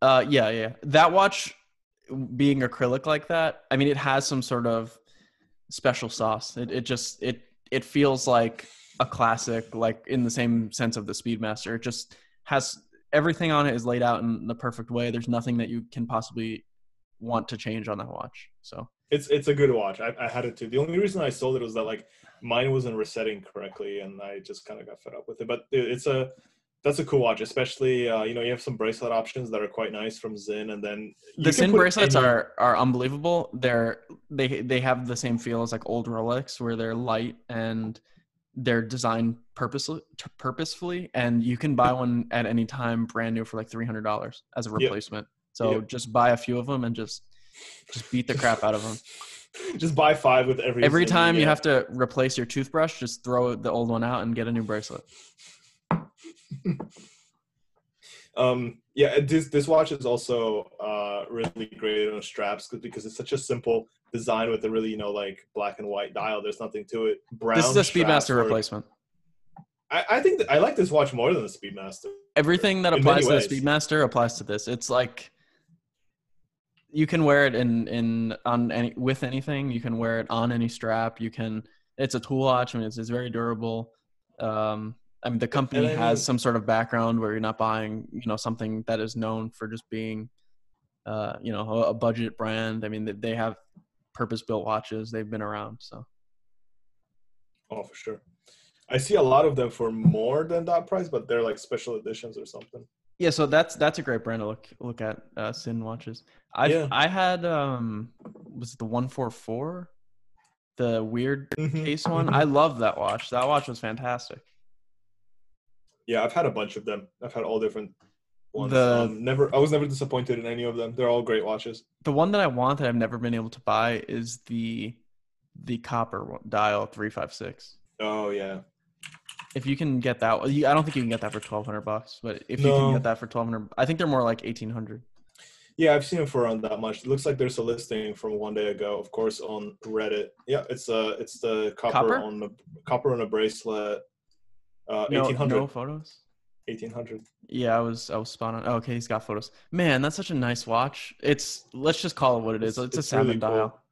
Uh, yeah, yeah. That watch being acrylic like that, I mean, it has some sort of special sauce. It it just it it feels like a classic, like in the same sense of the Speedmaster. It just has everything on it is laid out in the perfect way. There's nothing that you can possibly want to change on that watch. So It's it's a good watch. I, I had it too. The only reason I sold it was that like mine wasn't resetting correctly, and I just kind of got fed up with it. But it, it's a that's a cool watch, especially uh, you know you have some bracelet options that are quite nice from Sinn, and then the Sinn bracelets any- are are unbelievable. They're they they have the same feel as like old Rolex, where they're light and they're designed purposely purposefully, and you can buy one at any time, brand new for like three hundred dollars as a Yep. replacement. So Yep. just buy a few of them and just just beat the crap out of them. just buy five with every Every Sinn time you have to replace your toothbrush, just throw the old one out and get a new bracelet. Um, yeah, this this watch is also uh, really great on straps because it's such a simple design with a really you know like black and white dial. There's nothing to it. Brown This is a Speedmaster replacement. I, I think that I like this watch more than the Speedmaster. everything that applies to the. Speedmaster applies to this. It's like you can wear it in in on any with anything. You can wear it on any strap. You can. It's a tool watch. I mean, it's, it's very durable. Um, I mean, the company I mean- has some sort of background where you're not buying, you know, something that is known for just being, uh, you know, a, a budget brand. I mean, they, they have purpose-built watches. They've been around, so. Oh, for sure. I see a lot of them for more than that price, but they're like special editions or something. Yeah, so that's that's a great brand to look look at. Uh, Sinn watches. I Yeah. I had um was it the one four four, the weird Mm-hmm. case one. I love that watch. That watch was fantastic. Yeah, I've had a bunch of them. I've had all different ones. The- um, never, I was never disappointed in any of them. They're all great watches. The one that I want that I've never been able to buy is the the copper one- dial three five six. Oh yeah, If you can get that, I don't think you can get that for twelve hundred bucks. But if you can get that for twelve hundred, I think they're more like eighteen hundred. yeah. I've seen them for around that much. It looks like there's a listing from one day ago, of course, on Reddit. Yeah, it's uh it's the copper, Copper? on the copper on a bracelet. Uh, No, 1800. no photos. 1800. Yeah, I was I was spot on. Oh, okay, he's got photos. Man, that's such a nice watch. It's let's just call it what it is. It's- It's, a it's salmon really cool. dial.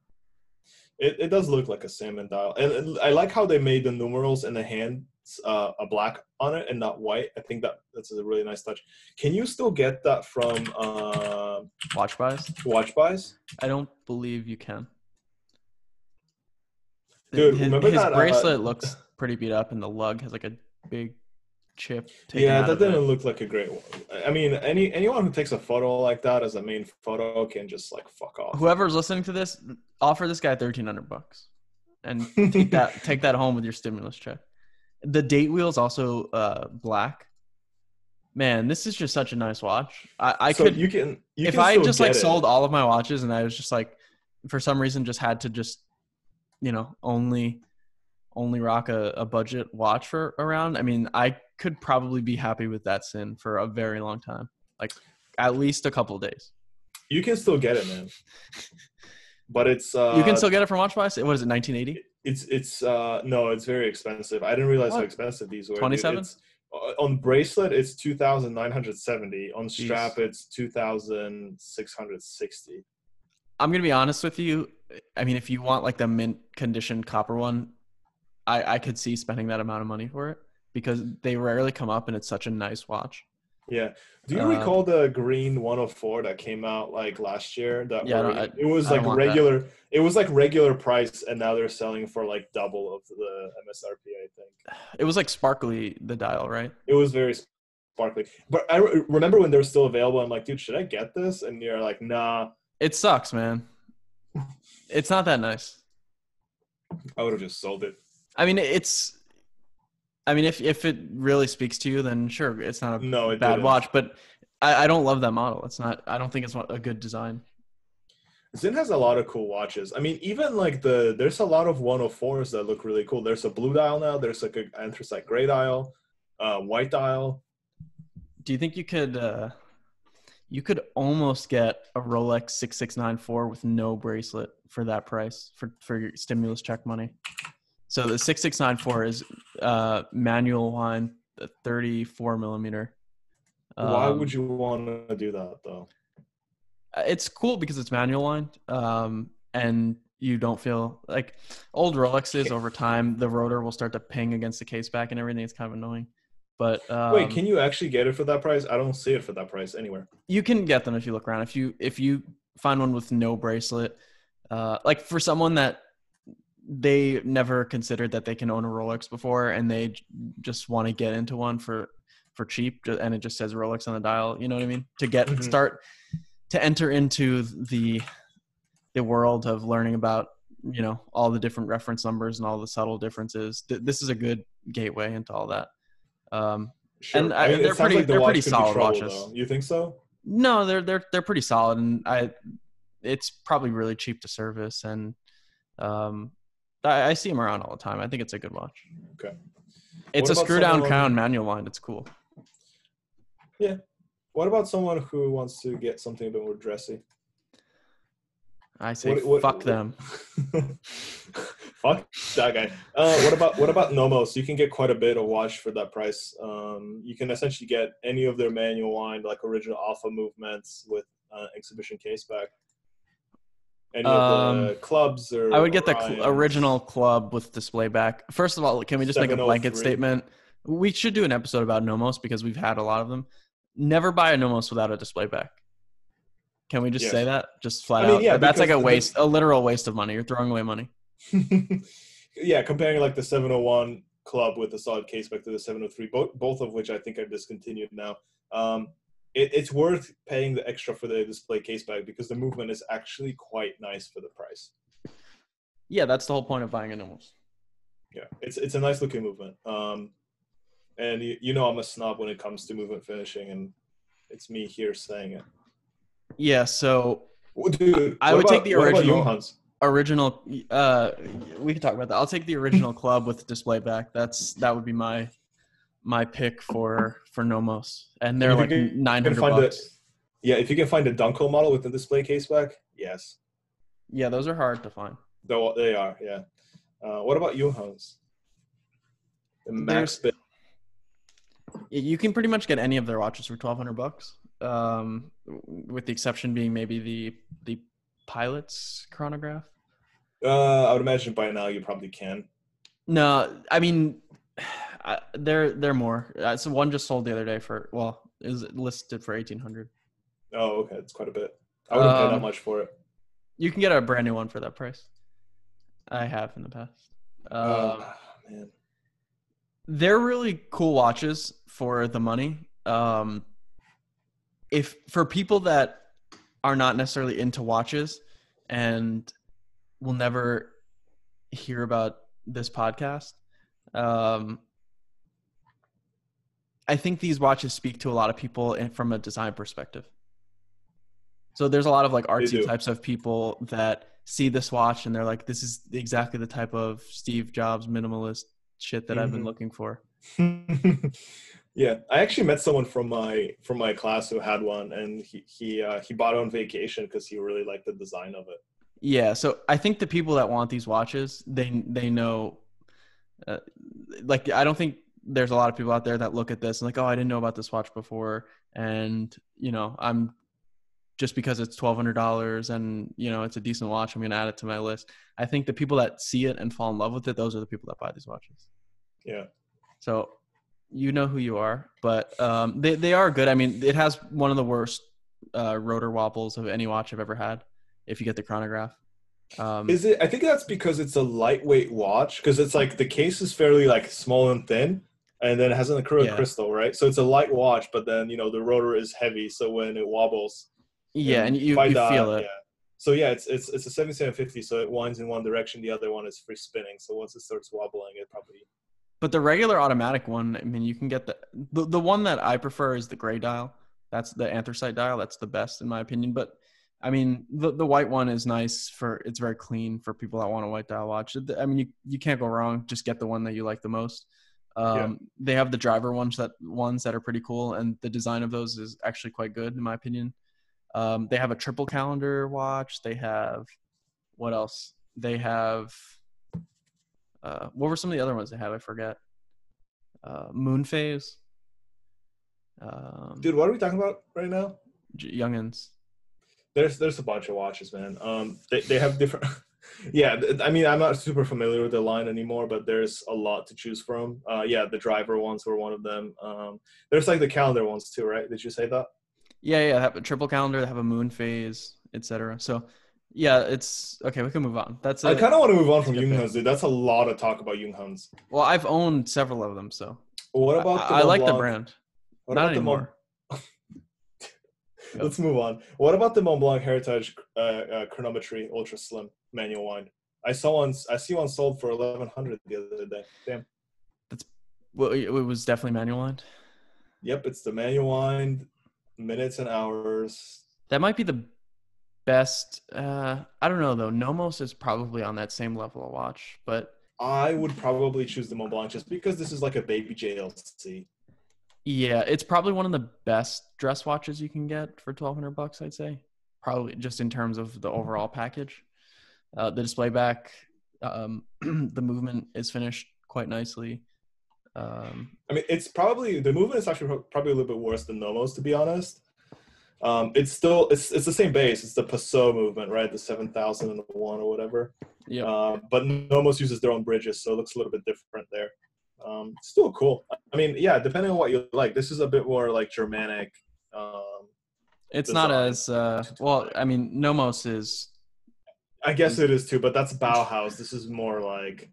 It, it does look like a salmon dial, and, and I like how they made the numerals and the hands uh, a black on it and not white. I think that that's a really nice touch. Can you still get that from uh, Watch buys? WatchBuys? I don't believe you can. Dude, his, remember his that, uh, bracelet looks pretty beat up, and the lug has like a big chip. taken Yeah, out that of didn't look like a great one. I mean, any anyone who takes a photo like that as a main photo can just like fuck off. Whoever's listening to this, offer this guy thirteen hundred bucks, and take that take that home with your stimulus check. The date wheel is also uh, black. Man, this is just such a nice watch. I, I so could you can you if can I just like it. sold all of my watches and I was just like, for some reason, just had to just, you know, only, only rock a, a budget watch for around. I mean, I could probably be happy with that Sinn for a very long time, like at least a couple of days. you can still get it, man. But it's uh, you can still get it from Watch Buy. What is it, 1980? It's it's uh no, it's very expensive. I didn't realize how expensive these were. 27? Uh, On bracelet, it's two thousand nine hundred seventy. On Jeez. strap, it's two thousand six hundred sixty. I'm gonna be honest with you. I mean, if you want like the mint condition copper one, I I could see spending that amount of money for it because they rarely come up and it's such a nice watch. Yeah. Do you Uh, recall the green 104 that came out like last year? That Yeah, were- don't- I- it was like want that. regular. It was like regular price, and now they're selling for like double of the MSRP. I think It was like sparkly the dial, right? it was very sparkly. But I re- remember when they were still available. I'm like, dude, should I get this? And you're like, nah. It sucks, man. It's not that nice. I would have just sold it. I mean, it's. I mean, if if it really speaks to you, then sure, it's not a No, bad didn't. watch. But I, I don't love that model. It's not. I don't think it's a good design. Sinn has a lot of cool watches. I mean, even like the there's a lot of 104s that look really cool. There's a blue dial now. There's like a anthracite gray dial, uh, white dial. Do you think you could? uh You could almost get a Rolex six six nine four with no bracelet for that price for for your stimulus check money. So the six six nine four is uh manual wind, the thirty four millimeter. Why Um, would you want to do that though? it's cool because it's manual wind um and you don't feel like old rolexes over time the rotor will start to ping against the case back and everything it's kind of annoying but um, Wait, can you actually get it for that price? I don't see it for that price anywhere. you can get them if you look around if you if you find one with no bracelet uh like for someone that they never considered that they can own a rolex before and they just want to get into one for for cheap and it just says rolex on the dial you know what i mean to get Mhm. start to enter into the the world of learning about you know all the different reference numbers and all the subtle differences Th- this is a good gateway into all that um Sure. And, I- I mean, they're pretty- like the they're pretty solid trouble, watches. though. You think so? no they're they're they're pretty solid and i it's probably really cheap to service and um i, I see them around all the time i think it's a good watch Okay. it's What a screw down crown manual wind it's cool Yeah. What about someone who wants to get something a bit more dressy? i say What- what- fuck what- them Fuck that guy. Uh, what about what about Nomos? You can get quite a bit of watch for that price. Um, you can essentially get any of their manual wind, like original Alpha movements with uh, exhibition case back. Any of the Um, clubs or i would get the cl- original club with display back. First of all can we just make a blanket statement? We should do an episode about nomos because we've had a lot of them. Never buy a nomos without a display back. Can we just Yes. say that? Just flat I mean, out? yeah, that's like a because the- waste a literal waste of money. You're throwing away money. Yeah, comparing like the 701 club with the solid case back to the 703, both both of which I think are discontinued now. Um, it, it's worth paying the extra for the display case back because the movement is actually quite nice for the price. yeah that's the whole point of buying a nomos Yeah, it's it's a nice looking movement. Um, and you, you know I'm a snob when it comes to movement finishing, and it's me here saying it. Yeah, so Well, Dude, I would take the original. Original uh we can talk about that. I'll take the original club with display back. That's that would be my my pick for for Nomos. And they're like 900 bucks. it. Yeah, if you can find a Dunkel model with the display case back, yes. Yeah, those are hard to find. Though they are, yeah. Uh, what about Junghans? The Max Bill. Y- You can pretty much get any of their watches for 1200 bucks. Um with the exception being maybe the the pilot's chronograph. Uh, I would imagine by now you probably can. No, I mean, I, they're they're more. Uh, so one just sold the other day for well, is listed for eighteen hundred. Oh, okay, it's quite a bit. I wouldn't pay that Um, much for it. You can get a brand new one for that price. I have in the past. Um, oh, man. they're really cool watches for the money. Um, if for people that are not necessarily into watches and will never hear about this podcast, um, I think these watches speak to a lot of people and from a design perspective. So there's a lot of like artsy types of people that see this watch and they're like, this is exactly the type of Steve Jobs minimalist shit that I've been Mhm. looking for. yeah, I actually met someone from my from my class who had one, and he he uh, he bought it on vacation because he really liked the design of it. Yeah, so I think the people that want these watches, they they know, uh, like I don't think there's a lot of people out there that look at this and like, oh, I didn't know about this watch before, and you know, I'm just because it's twelve hundred dollars and you know it's a decent watch, I'm gonna add it to my list. I think the people that see it and fall in love with it, those are the people that buy these watches. Yeah. So you know who you are, but um, they they are good. I mean, it has one of the worst uh, rotor wobbles of any watch I've ever had. If you get the chronograph, um, Is it? I think that's because it's a lightweight watch. Because it's like the case is fairly like small and thin, and then it has an acrylic Yeah. crystal, right? So it's a light watch, but then you know the rotor is heavy, so when it wobbles, yeah, and you, by you that, feel it. Yeah. So yeah, it's it's it's a seventy-seven fifty, so it winds in one direction. The other one is free spinning. So once it starts wobbling, it probably But the regular automatic one, I mean, you can get the, the the one that I prefer is the gray dial. That's the anthracite dial. That's the best in my opinion. But I mean, the the white one is nice for it's very clean for people that want a white dial watch. I mean, you you can't go wrong. Just get the one that you like the most. Um, They have the driver ones that ones that are pretty cool, and the design of those is actually quite good in my opinion. Um, they have a triple calendar watch. They have what else? They have uh, what were some of the other ones they have? I forget. Uh, Moon Phase. Um, dude. What are we talking about right now? Junghans. There's there's a bunch of watches, man. Um, they they have different. yeah, I mean, I'm not super familiar with the line anymore, but there's a lot to choose from. Uh, yeah, the driver ones were one of them. Um, there's like the calendar ones too, right? Did you say that? Yeah, yeah. Have a triple calendar. They have a Moon Phase, etc. So, yeah, it's okay. We can move on. That's I kind of want to move on from it. Dude. That's a lot of talk about Junghans. Well, I've owned several of them, so What I, about? I like the brand. What Not about the Mont- anymore. Let's move on. What about the Mont Blanc Heritage uh, uh, Chronometry Ultra Slim manual wind? I saw one. I see one sold for eleven hundred the other day. Damn. That's well, it was definitely manual wind. Yep, it's the manual wind, minutes and hours. That might be the best. Uh, I don't know though. Nomos is probably on that same level of watch, but I would probably choose the Mont Blanc just because this is like a baby JLC. Yeah, it's probably one of the best dress watches you can get for twelve hundred bucks. I'd say probably just in terms of the overall package. Uh, the display back, um, the movement is finished quite nicely. Um, I mean, it's probably the movement is actually probably a little bit worse than Nomos, to be honest. Um, it's still it's it's the same base. It's the Peseux movement, right? The seven thousand and one or whatever. yeah, Uh, but Nomos uses their own bridges, so it looks a little bit different there. Um, still cool. I mean, yeah, depending on what you like. This is a bit more like Germanic. Um, it's not as uh, well. I mean, Nomos is I guess it is too, but that's Bauhaus. This is more like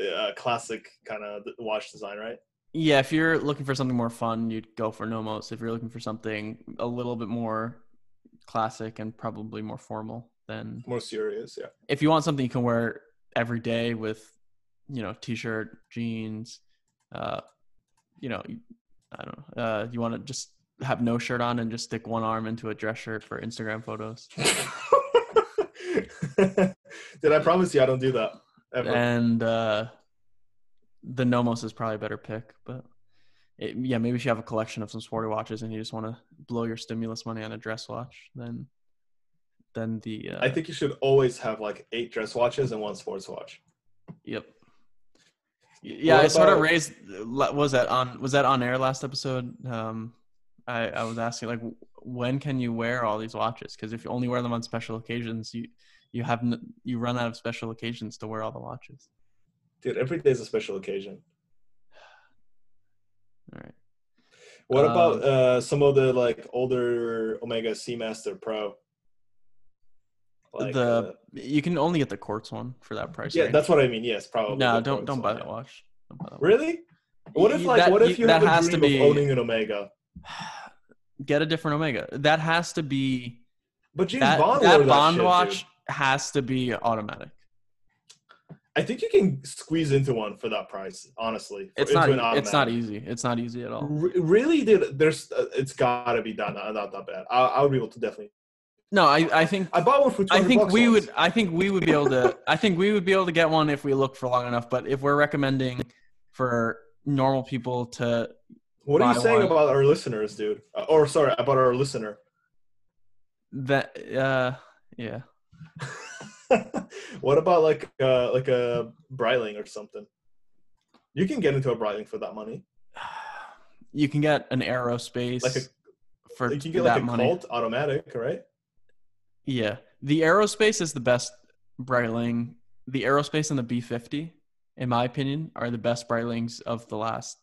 uh, classic kind of watch design, right? yeah. If you're looking for something more fun, you'd go for Nomos. If you're looking for something a little bit more classic and probably more formal, then More serious, yeah. if you want something you can wear every day with, you know, t-shirt, jeans, uh, you know, I don't know, uh, you want to just have no shirt on and just stick one arm into a dress shirt for Instagram photos. Did I promise you I don't do that ever? And uh, the Nomos is probably a better pick, but it, yeah, maybe if you have a collection of some sporty watches and you just want to blow your stimulus money on a dress watch, then then the uh, I think you should always have like eight dress watches and one sports watch. Yep. Yeah, What I sort of raised. Was that on? Was that on air last episode? Um, I I was asking like, when can you wear all these watches? Because if you only wear them on special occasions, you you have n- you run out of special occasions to wear all the watches. Dude, every day is a special occasion. All right. What Um, about uh, some of the like older Omega Seamaster Pro? Like, the uh, you can only get the quartz one for that price. yeah, range. that's what I mean. Yes, probably. no, don't don't buy one, that yeah. watch. Don't buy that watch. Really? What if like that- what if you that have a to dream be- of owning an Omega? Get a different Omega. That has to be But James that, Bond that Bond shit, watch dude. has to be automatic. I think you can squeeze into one for that price. Honestly, It's not. It's not easy. It's not easy at all. R- really, dude. There's. Uh, it's gotta be done. Not, not that bad. I, I would be able to definitely. No, I, I think I bought one for. I think we once. would I think we would be able to I think we would be able to get one if we look for long enough. But if we're recommending for normal people to What are you saying one. about our listeners, dude? Uh, or sorry, about our listener. that uh yeah what about like uh like a Breitling or something? You can get into a Breitling for that money. you can get an aerospace Like a for you can get that like a money. Colt automatic, right? Yeah, the aerospace is the best Breitling. The aerospace and the B50, in my opinion, are the best Breitlings of the last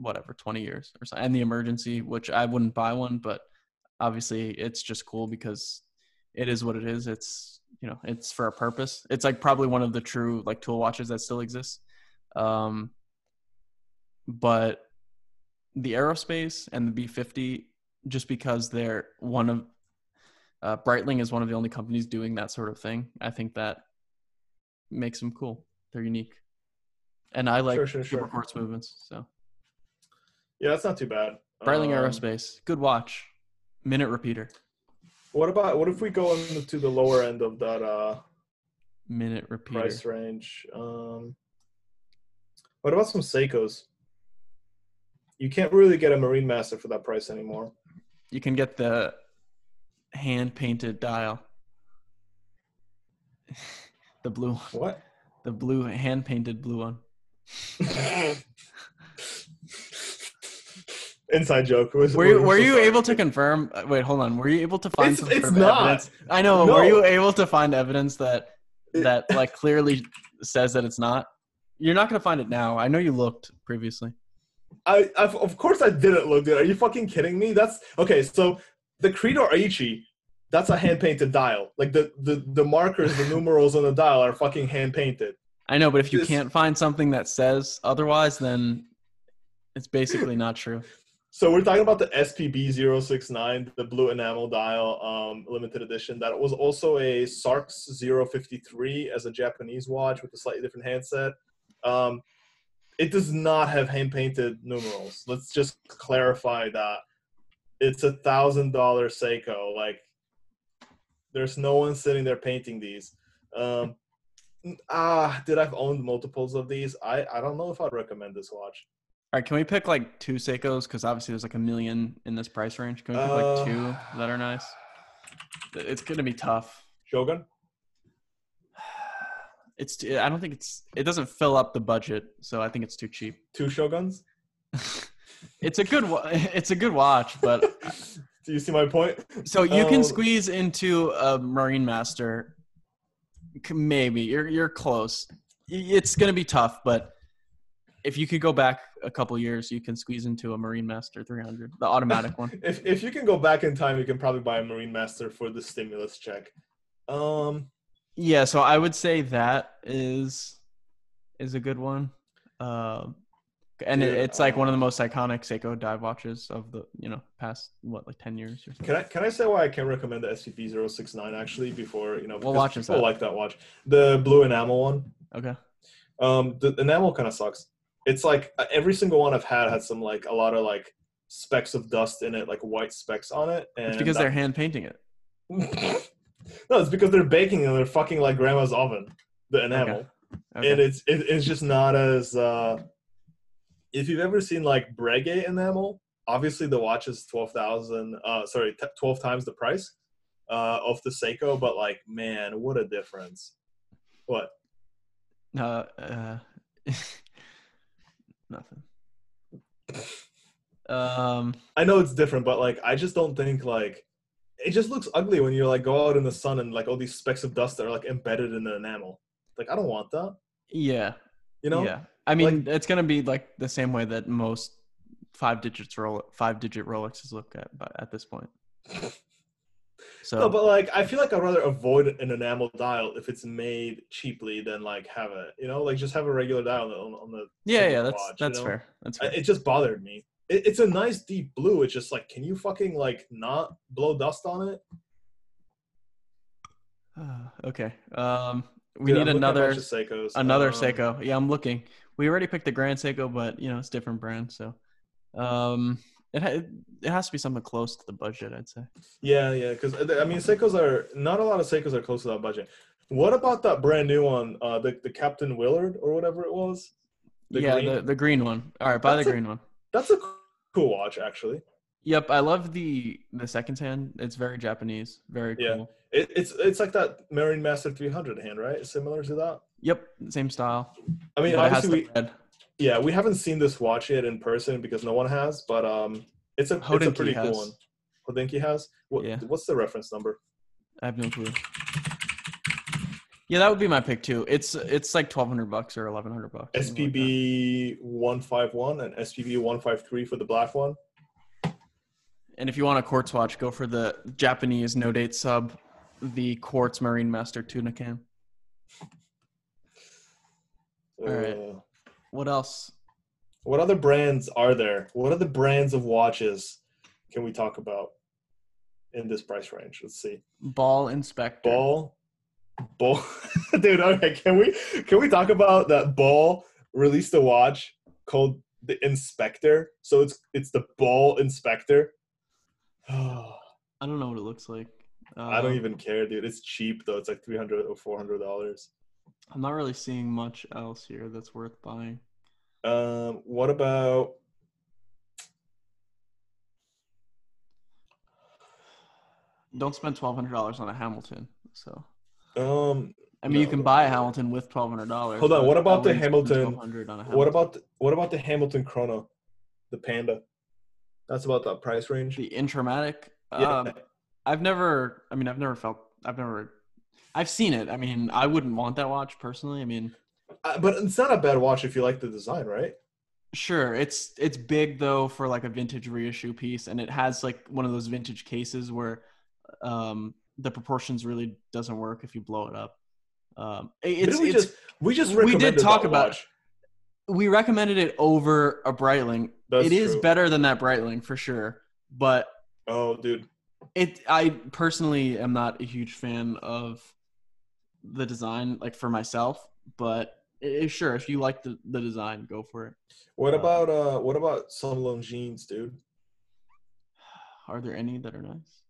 whatever 20 years or so. And the emergency, which I wouldn't buy one, but obviously it's just cool because it is what it is. It's you know it's for a purpose. It's like probably one of the true like tool watches that still exists. Um, but the aerospace and the B50, just because they're one of uh, Breitling is one of the only companies doing that sort of thing. I think that makes them cool. They're unique, and I like Sure, sure, super sure. quartz movements. So Yeah, that's not too bad. Breitling Um, Aerospace, good watch, minute repeater, What about what if we go into the lower end of that uh, minute repeater. price range? Um, what about some Seikos? You can't really get a Marine Master for that price anymore. You can get the hand painted dial, the blue, one. What? the blue hand painted blue one. Inside joke. Was, Were you we're you able to confirm? uh, Wait, hold on. Were you able to find It's- some it's not. evidence? I know. No. Were you able to find evidence that that like clearly says that it's not? You're not gonna find it now. I know you looked previously. I, I've, of course I didn't look good. Are you fucking kidding me? That's okay. So the Credor Eichi, that's a hand painted dial. Like the, the the markers, the numerals on the dial are fucking hand painted. I know, but if you This- can't find something that says otherwise, then it's basically not true. So we're talking about the SPB 069, the blue enamel dial, um, limited edition. That was also a SARX 053 as a Japanese watch with a slightly different handset. Um, it does not have hand painted numerals. Let's just clarify that. It's a thousand dollar Seiko. Like, there's no one sitting there painting these. Um, ah, did I've owned multiples of these? I I don't know if I'd recommend this watch. All right, can we pick like two Seikos? Because obviously there's like a million in this price range. Can we pick Uh, like two that are nice? It's gonna be tough. Shogun. It's. I don't think it's. It doesn't fill up the budget, so I think it's too cheap. Two Shoguns. It's a good. It's a good watch, but Do you see my point? so you can Um, squeeze into a Marine Master. Maybe you're you're close. It's gonna be tough, but if you could go back a couple years, you can squeeze into a Marine Master 300, the automatic one. If if you can go back in time, you can probably buy a Marine Master for the stimulus check. Um, Yeah, so I would say that is is a good one. Um, and it, it's like one of the uh, most iconic Seiko dive watches of the you know past what like ten years or something. can I can I say why I can recommend the SCP 069 actually before you know What watch is people that? like that watch the blue enamel one. Okay. Um, the enamel kind of sucks. It's like uh, every single one I've had had some like a lot of like specks of dust in it, like white specks on it, and It's because that- they're hand painting it. no, it's because they're baking and they're fucking like grandma's oven, the enamel. Okay. and it's it, it's just not as uh if you've ever seen like Breguet enamel obviously the watch is 12,000 uh sorry t- 12 times the price uh of the Seiko but like man what a difference what uh, uh, nothing. Um, I know it's different but like I just don't think like it just looks ugly when you like go out in the sun and like all these specks of dust that are like embedded in the enamel like I don't want that yeah, you know yeah. I mean, it's gonna be like the same way that most five digits roll five digit Rolexes look at but at this point. So No, but like I feel like I'd rather avoid an enamel dial if it's made cheaply than like have a You know, like just have a regular dial on, on the. yeah, yeah, that's watch, you that's know? fair. That's fair. It just bothered me. It, it's a nice deep blue. It's just like, can you fucking like not blow dust on it? Uh, okay. Um, we Dude, need I'm another bunch of Seikos. another Um, Seiko. Yeah, I'm looking. We already picked the Grand Seiko, but you know it's different brand, so um, it ha- it has to be something close to the budget, I'd say. Yeah, yeah, because I mean, Seikos are not a lot of Seikos are close to that budget. What about that brand new one, uh, the the Captain Willard or whatever it was? The yeah, green- the the green one. All right, buy That's the a- green one. That's a cool watch, actually. Yep, I love the the second hand. It's very Japanese, very Yeah. cool. It, it's it's like that Marine Master 300 hand, right? Similar to that. Yep, same style. I mean, but it has obviously, we, red. Yeah, we haven't seen this watch yet in person because no one has, but um, it's a it's a pretty has. cool one. Hodinkee has. What, Yeah. What's the reference number? I have no clue. Yeah, that would be my pick too. It's it's like twelve hundred bucks or eleven hundred bucks. SPB one five one and SPB one five three for the black one. And if you want a quartz watch, go for the Japanese no date sub, the Quartz Marine Master tuna can. All right. What else? what other brands are there? What other brands of watches can we talk about in this price range? Let's see. Ball Inspector. Ball, ball, dude. Okay, can we can we talk about that? Ball released a watch called the Inspector. So it's it's the Ball Inspector. I I don't know what it looks like. I don't Um, even care, dude. It's cheap though. It's like three hundred or four hundred dollars. I'm not really seeing much else here that's worth buying. Um, what about Don't spend twelve hundred dollars on a Hamilton. So um? I mean, you can buy a. Hamilton with twelve hundred dollars. Hold on, what about the Hamilton- On a Hamilton. What about the, what about the Hamilton Chrono, the Panda? That's about that price range. the Intramatic? Yeah. Um, I've never. I mean, I've never felt. I've never. I've seen it. I mean, I wouldn't want that watch personally. I mean, Uh, but it's not a bad watch if you like the design, right? sure, it's it's big though for like a vintage reissue piece, and it has like one of those vintage cases where um, the proportions really doesn't work if you blow it up. Um, it- it's, Didn't we it's just we just we did talk about- we recommended it over a Breitling. That's it is true. better than that Breitling for sure, but Oh, dude. It I personally am not a huge fan of the design like for myself, but sure if you like the, the design, go for it. What Uh, about uh? What about some jeans, dude? Are there any that are nice?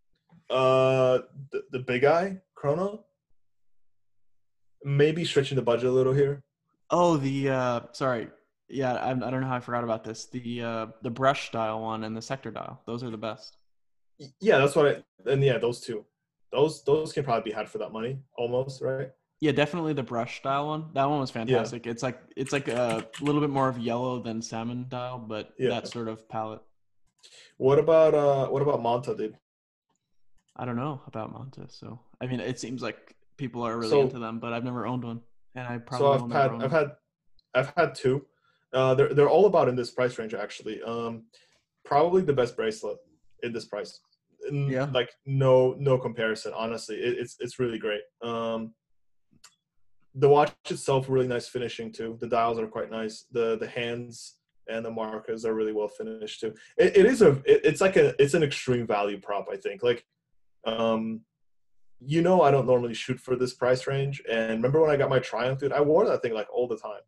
Uh, the, the big eye chrono. Maybe stretching the budget a little here. Oh, the uh sorry. Yeah, I, I don't know how I forgot about this. The uh the brush style one and the sector dial. Those are the best. Yeah, that's what I. And yeah, those two, those those can probably be had for that money, almost, right? Yeah, definitely the brush style one. That one was fantastic. It's like it's like a little bit more of yellow than salmon dial, but Yeah. that sort of palette. What about uh? What about Monta, dude? I don't know about Montes, so I mean, it seems like people are really So- into them, but I've never owned one, and I probably So I've had I've one. had I've had two. Uh, they're they're all about in this price range actually. Um, probably the best bracelet in this price. Yeah. Like no no comparison. Honestly, it, it's it's really great. Um, the watch itself really nice finishing too. The dials are quite nice. The the hands and the markers are really well finished too. It, it is a it, it's like a it's an extreme value prop. I think like um you know I don't normally shoot for this price range. And remember when I got my Triumph, dude? I wore that thing like all the time.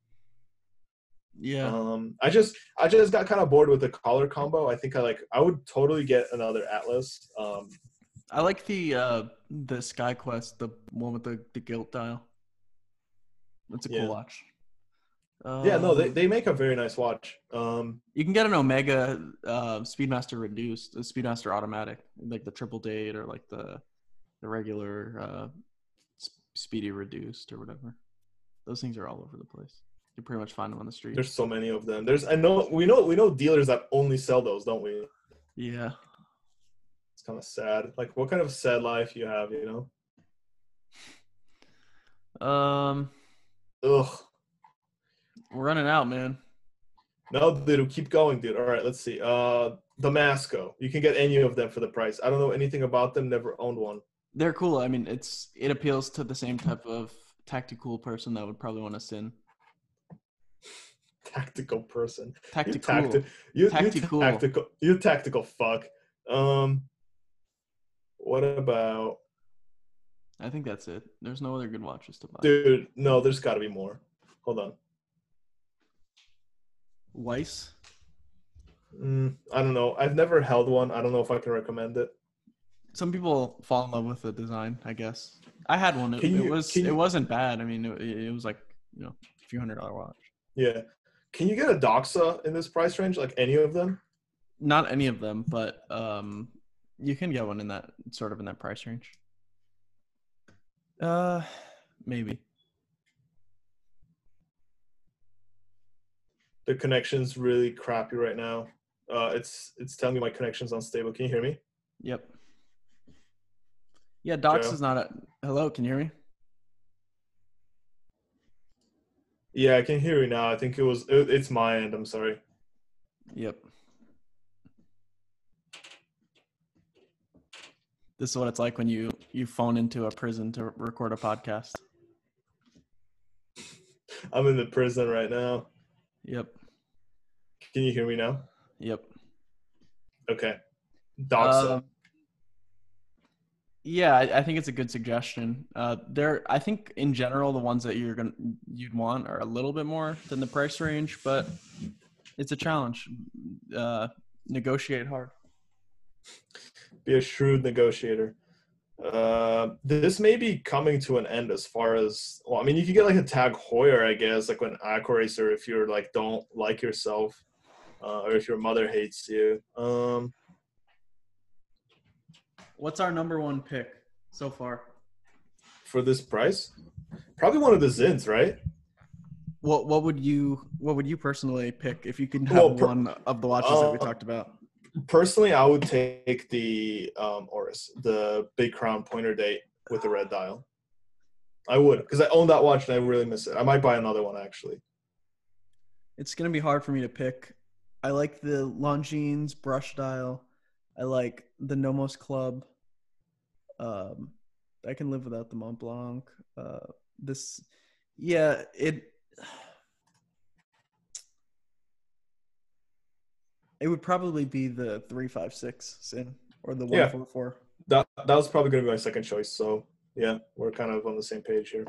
Yeah, Um, I just I just got kind of bored with the collar combo. I think I like I would totally get another Atlas. Um, I like the uh the Sky Quest, the one with the the gilt dial. That's a cool Yeah. watch. yeah, no, they, Um, they make a very nice watch. Um, You can get an Omega uh, Speedmaster reduced, a Speedmaster automatic, like the triple date or like the the regular uh, Speedy reduced or whatever. Those things are all over the place. You pretty much find them on the street. there's so many of them. There's I know we know we know dealers that only sell those, don't we? yeah, It's kind of sad. Like what kind of sad life you have, you know? um, Ugh. we're running out, man. No, dude, keep going, dude. All right, let's see. Uh, Damasko. You can get any of them for the price. I don't know anything about them. Never owned one. They're cool. I mean, it's it appeals to the same type of tactical person that would probably want to Sinn. Tactical person. You Tactical. tacti- you, Tactical. you tactical. You tactical fuck. Um. What about, I think that's it. There's no other good watches to buy. dude? No, there's got to be more. Hold on. Weiss. Mm, I don't know. I've never held one. I don't know if I can recommend it. Some people fall in love with the design. I guess I had one. It, Can it was can it you- wasn't bad. I mean, it, it was like you know a few hundred dollar watch. Yeah. Can you get a Doxa in this price range? Like any of them? Not any of them, but um, you can get one in that sort of in that price range. Uh, maybe. The connection's really crappy right now. Uh, it's it's telling me my connection's unstable. Can you hear me? Yep. Yeah, Docs Joe? is not a. Hello, can you hear me? Yeah, I can hear you now. I think it was it, it's my end. I'm sorry. Yep. This is what it's like when you you phone into a prison to record a podcast. I'm in the prison right now. Yep. Can you hear me now? Yep. Okay. Doxa. Um, yeah, I, I think it's a good suggestion. Uh, there, I think in general, the ones that you're gonna you'd want are a little bit more than the price range, but it's a challenge. Uh, negotiate hard. be a shrewd negotiator. Uh, this may be coming to an end as far as well. I mean, you could get like a TAG Heuer, I guess, like an Aquaracer if you're like don't like yourself, uh, or if your mother hates you. Um, What's our number one pick so far? for this price, probably one of the Sinns, right? What What would you What would you personally pick if you could have Well, per- one of the watches that we Uh, talked about? Personally, I would take the um, Oris, the Big Crown pointer date with the red dial. I would because I own that watch and I really miss it. I might buy another one actually. It's gonna be hard for me to pick. I like the Longines brush dial. I like the Nomos Club. Um, I can live without the Mont Blanc. Uh, this, yeah, it. It would probably be the three five six Sinn or the Yeah. one four four. That that was probably gonna be my second choice. So yeah, we're kind of on the same page here.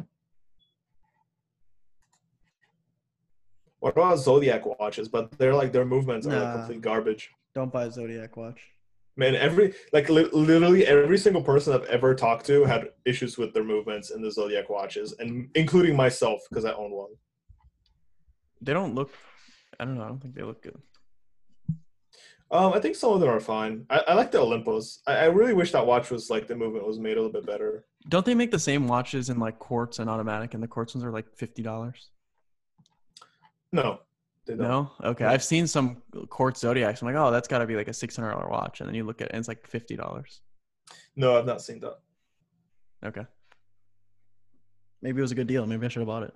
What about Zodiac watches? But they're like their movements are like complete garbage. Don't buy a Zodiac watch. Man, every like li- literally every single person I've ever talked to had issues with their movements in the Zodiac watches, and including myself because I own one. They don't look. I don't know. I don't think they look good. Um, I think some of them are fine. I, I like the Olympus. I, I really wish that watch was like the movement was made a little bit better. Don't they make the same watches in like quartz and automatic, and the quartz ones are like fifty dollars? No, they don't. No, okay. No. I've seen some quartz zodiacs. I'm like, oh, that's got to be like a six hundred dollar watch, and then you look at it, and it's like fifty dollars. No, I've not seen that. Okay. Maybe it was a good deal. Maybe I should have bought it.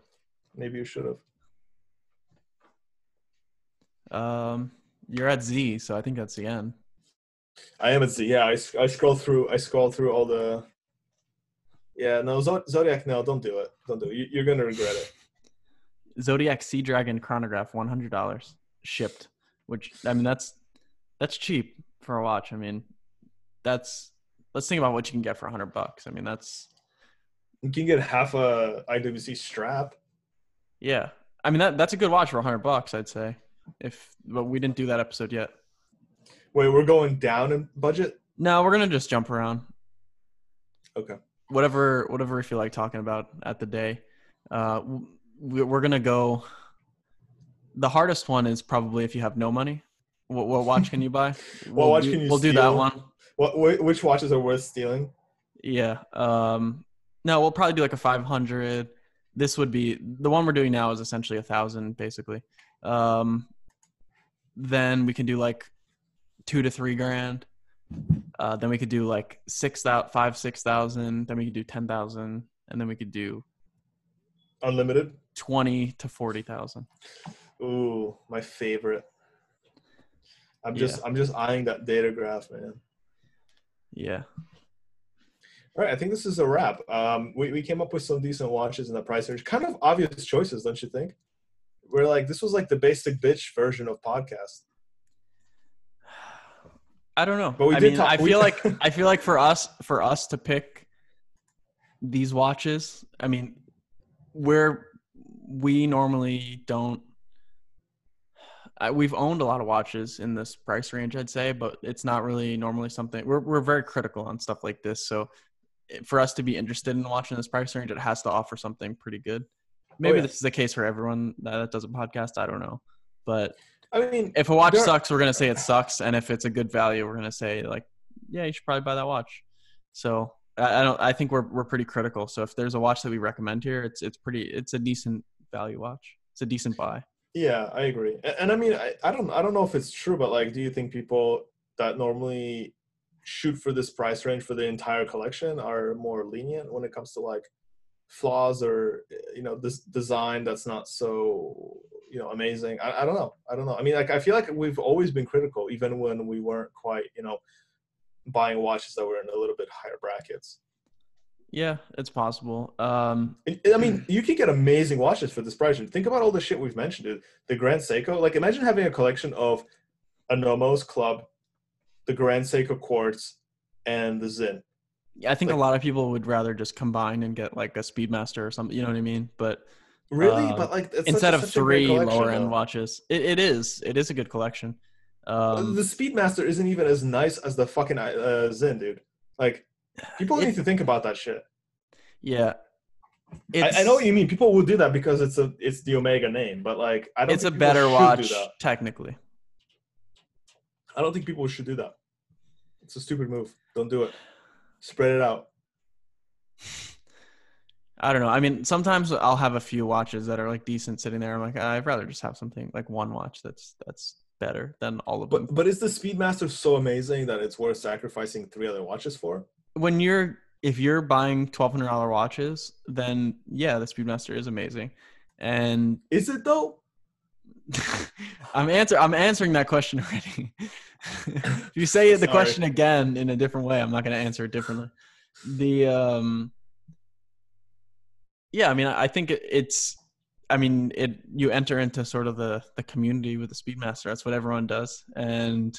Maybe you should have. Um, you're at Z, so I think that's the end. I am at Z. Yeah, i, I scroll through. I scroll through all the. Yeah, no Zodiac. No, don't do it. Don't do it. You, you're gonna regret it. Zodiac Sea Dragon chronograph, one hundred dollars shipped. Which I mean, that's that's cheap for a watch. I mean, that's let's think about what you can get for a hundred bucks. I mean, that's You can get half a IWC strap. yeah. I mean, that that's a good watch for a hundred bucks, I'd say. If but we didn't do that episode yet. Wait, we're going down in budget. No, we're gonna just jump around. Okay. Whatever, whatever we feel like talking about at the day. Uh, we're gonna go. The hardest one is probably if you have no money. What, what watch can you buy? We'll watch do, can you We'll do that one. What? Which watches are worth stealing? Yeah. Um. No, we'll probably do like a five hundred. This would be the one we're doing now is essentially a thousand, basically. Um. Then we can do like two to three grand. Uh, then we could do like six thousand, five, six thousand. Then we could do ten thousand, and then we could do Unlimited. Twenty to forty thousand. Ooh, my favorite. I'm Yeah. just I'm just eyeing that data graph, man. Yeah. All right, I think this is a wrap. Um, we, we came up with some decent watches in the price range. Kind of obvious choices, don't you think? We're like this was like the basic bitch version of podcast. I don't know. But we I did mean, talk- I feel like I feel like for us for us to pick these watches, I mean, we're we normally don't. I, we've owned a lot of watches in this price range, I'd say, but it's not really normally something we're we're very critical on stuff like this. So, for us to be interested in watching this price range, it has to offer something pretty good. Maybe yeah. this is the case for everyone that, that does a podcast. I don't know, but I mean, if a watch sucks, we're gonna say it sucks, and if it's a good value, we're gonna say like, yeah, you should probably buy that watch. So I, I don't. I think we're we're pretty critical. So if there's a watch that we recommend here, it's it's pretty. It's a decent value watch. It's a decent buy. yeah, I agree. And, and I mean, I, I don't I don't know if it's true, but like, do you think people that normally shoot for this price range for the entire collection are more lenient when it comes to like flaws or you know this design that's not so you know amazing I, I don't know i don't know i mean like i feel like we've always been critical even when we weren't quite you know buying watches that were in a little bit higher brackets Yeah, it's possible. Um, And- I mean, you can get amazing watches for this price. range. Think about all the shit we've mentioned, dude. The Grand Seiko. Like, imagine having a collection of a Nomos Club, the Grand Seiko Quartz, and the Sinn. I think Like- a lot of people would rather just combine and get like a Speedmaster or something. You know what I mean? But Really? Uh, but like, such instead a- of such three lower end watches, it, it is. It is a good collection. Um, the Speedmaster isn't even as nice as the fucking uh, Sinn, dude. Like, people need to think about that shit. yeah, I, I know what you mean. People will do that because it's a it's the Omega name, but like, I don't. It's a better watch technically. I don't think people should do that. It's a stupid move. Don't do it. Spread it out. I don't know. I mean, sometimes I'll have a few watches that are like decent sitting there. I'm like, I'd rather just have something like one watch that's that's better than all of them. But but is the Speedmaster so amazing that it's worth sacrificing three other watches for? When you're if you're buying twelve hundred dollar watches, then yeah, the Speedmaster is amazing. And Is it though? I'm answer I'm answering that question already. if you say the Sorry. question again in a different way, I'm not going to answer it differently. The um, yeah, I mean, I think it, it's. I mean, it you enter into sort of the the community with the Speedmaster. That's what everyone does, and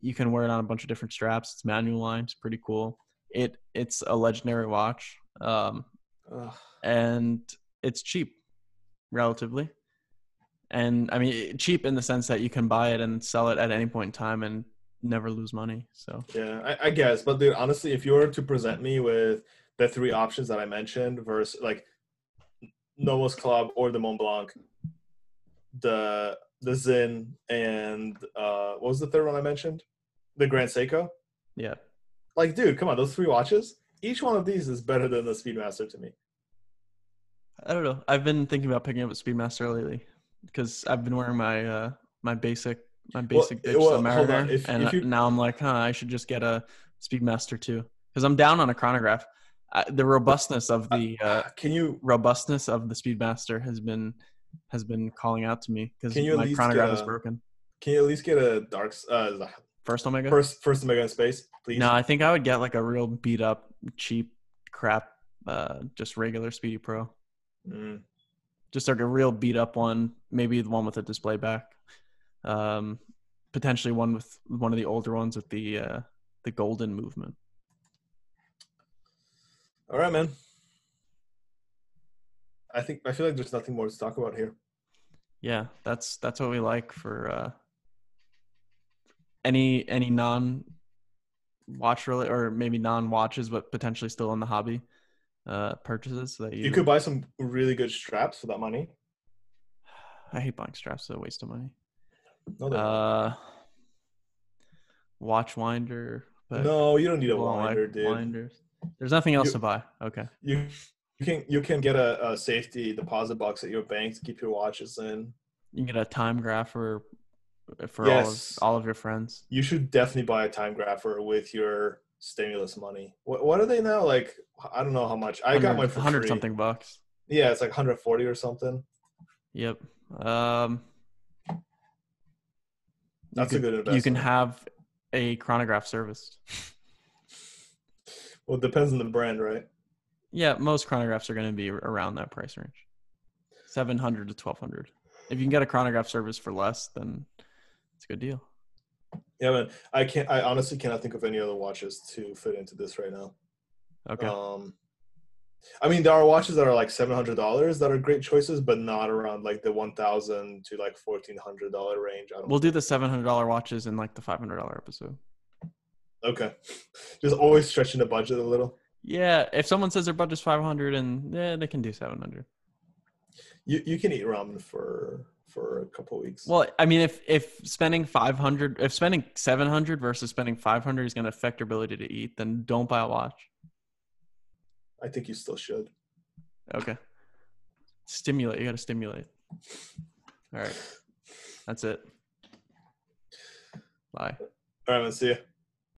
you can wear it on a bunch of different straps. It's manual wind. It's pretty cool. It it's a legendary watch, um, Ugh. and it's cheap, relatively. And I mean, cheap in the sense that you can buy it and sell it at any point in time and never lose money. So Yeah, I, I guess. But dude, honestly, if you were to present me with the three options that I mentioned versus like Nomos Club or the Mont Blanc, the the Sinn and uh what was the third one I mentioned? The Grand Seiko. yeah, Like, dude, come on, those three watches. Each one of these is better than the Speedmaster to me. I don't know. I've been thinking about picking up a Speedmaster lately because I've been wearing my uh my basic my Well, basic bitch well, the. Mariner, If- and if you- now I'm like, huh, I should just get a Speedmaster too because I'm down on a chronograph. I, the robustness of the uh, Can you robustness of the Speedmaster has been has been calling out to me because Can you at my least chronograph get is a- broken. can you at least get a dark uh First Omega. first first Omega in space, please? No, I think I would get like a real beat up, cheap crap, uh, just regular Speedy Pro. Mm. Just like a real beat up one, maybe the one with a display back. Um, potentially one with one of the older ones with the uh, the golden movement. All right, man. I think I feel like there's nothing more to talk about here. Yeah, that's that's what we like for uh, any any non watch related or maybe non watches, but potentially still in the hobby uh, purchases. That you, You could buy some really good straps for that money. I hate buying straps; they're a waste of money. No. Uh, watch winder. But no, you don't need a winder, dude. Winders. There's nothing else You- to buy. Okay. You you can you can get a, a safety deposit box at your bank to keep your watches in. You can get a time grapher for Yes. all of all of your friends. You should definitely buy a time grapher with your stimulus money. What what are they now? Like I don't know how much. I got mine for hundred free. something bucks. Yeah, it's like 140 or something. Yep. Um, you That's a could- good You can have a chronograph service. Well, it depends on the brand, right? Yeah, most chronographs are going to be around that price range, seven hundred to twelve hundred. If you can get a chronograph service for less, then a good deal. Yeah, man. I can't. I honestly cannot think of any other watches to fit into this right now. Okay. Um, I mean, there are watches that are like seven hundred dollars that are great choices, but not around like the one thousand to like fourteen hundred dollar range. I don't. we'll do the seven hundred dollar watches in like the five hundred dollar episode. okay, just always stretching the budget a little. Yeah, if someone says their budget's five hundred, and yeah, they can do seven hundred. You you can eat ramen for for a couple weeks. Well, I mean, if if spending five hundred, if spending seven hundred versus spending five hundred is going to affect your ability to eat, then don't buy a watch. I think you still should. Okay. Stimulate. You got to stimulate. All right. That's it. Bye. All right, Let's See ya.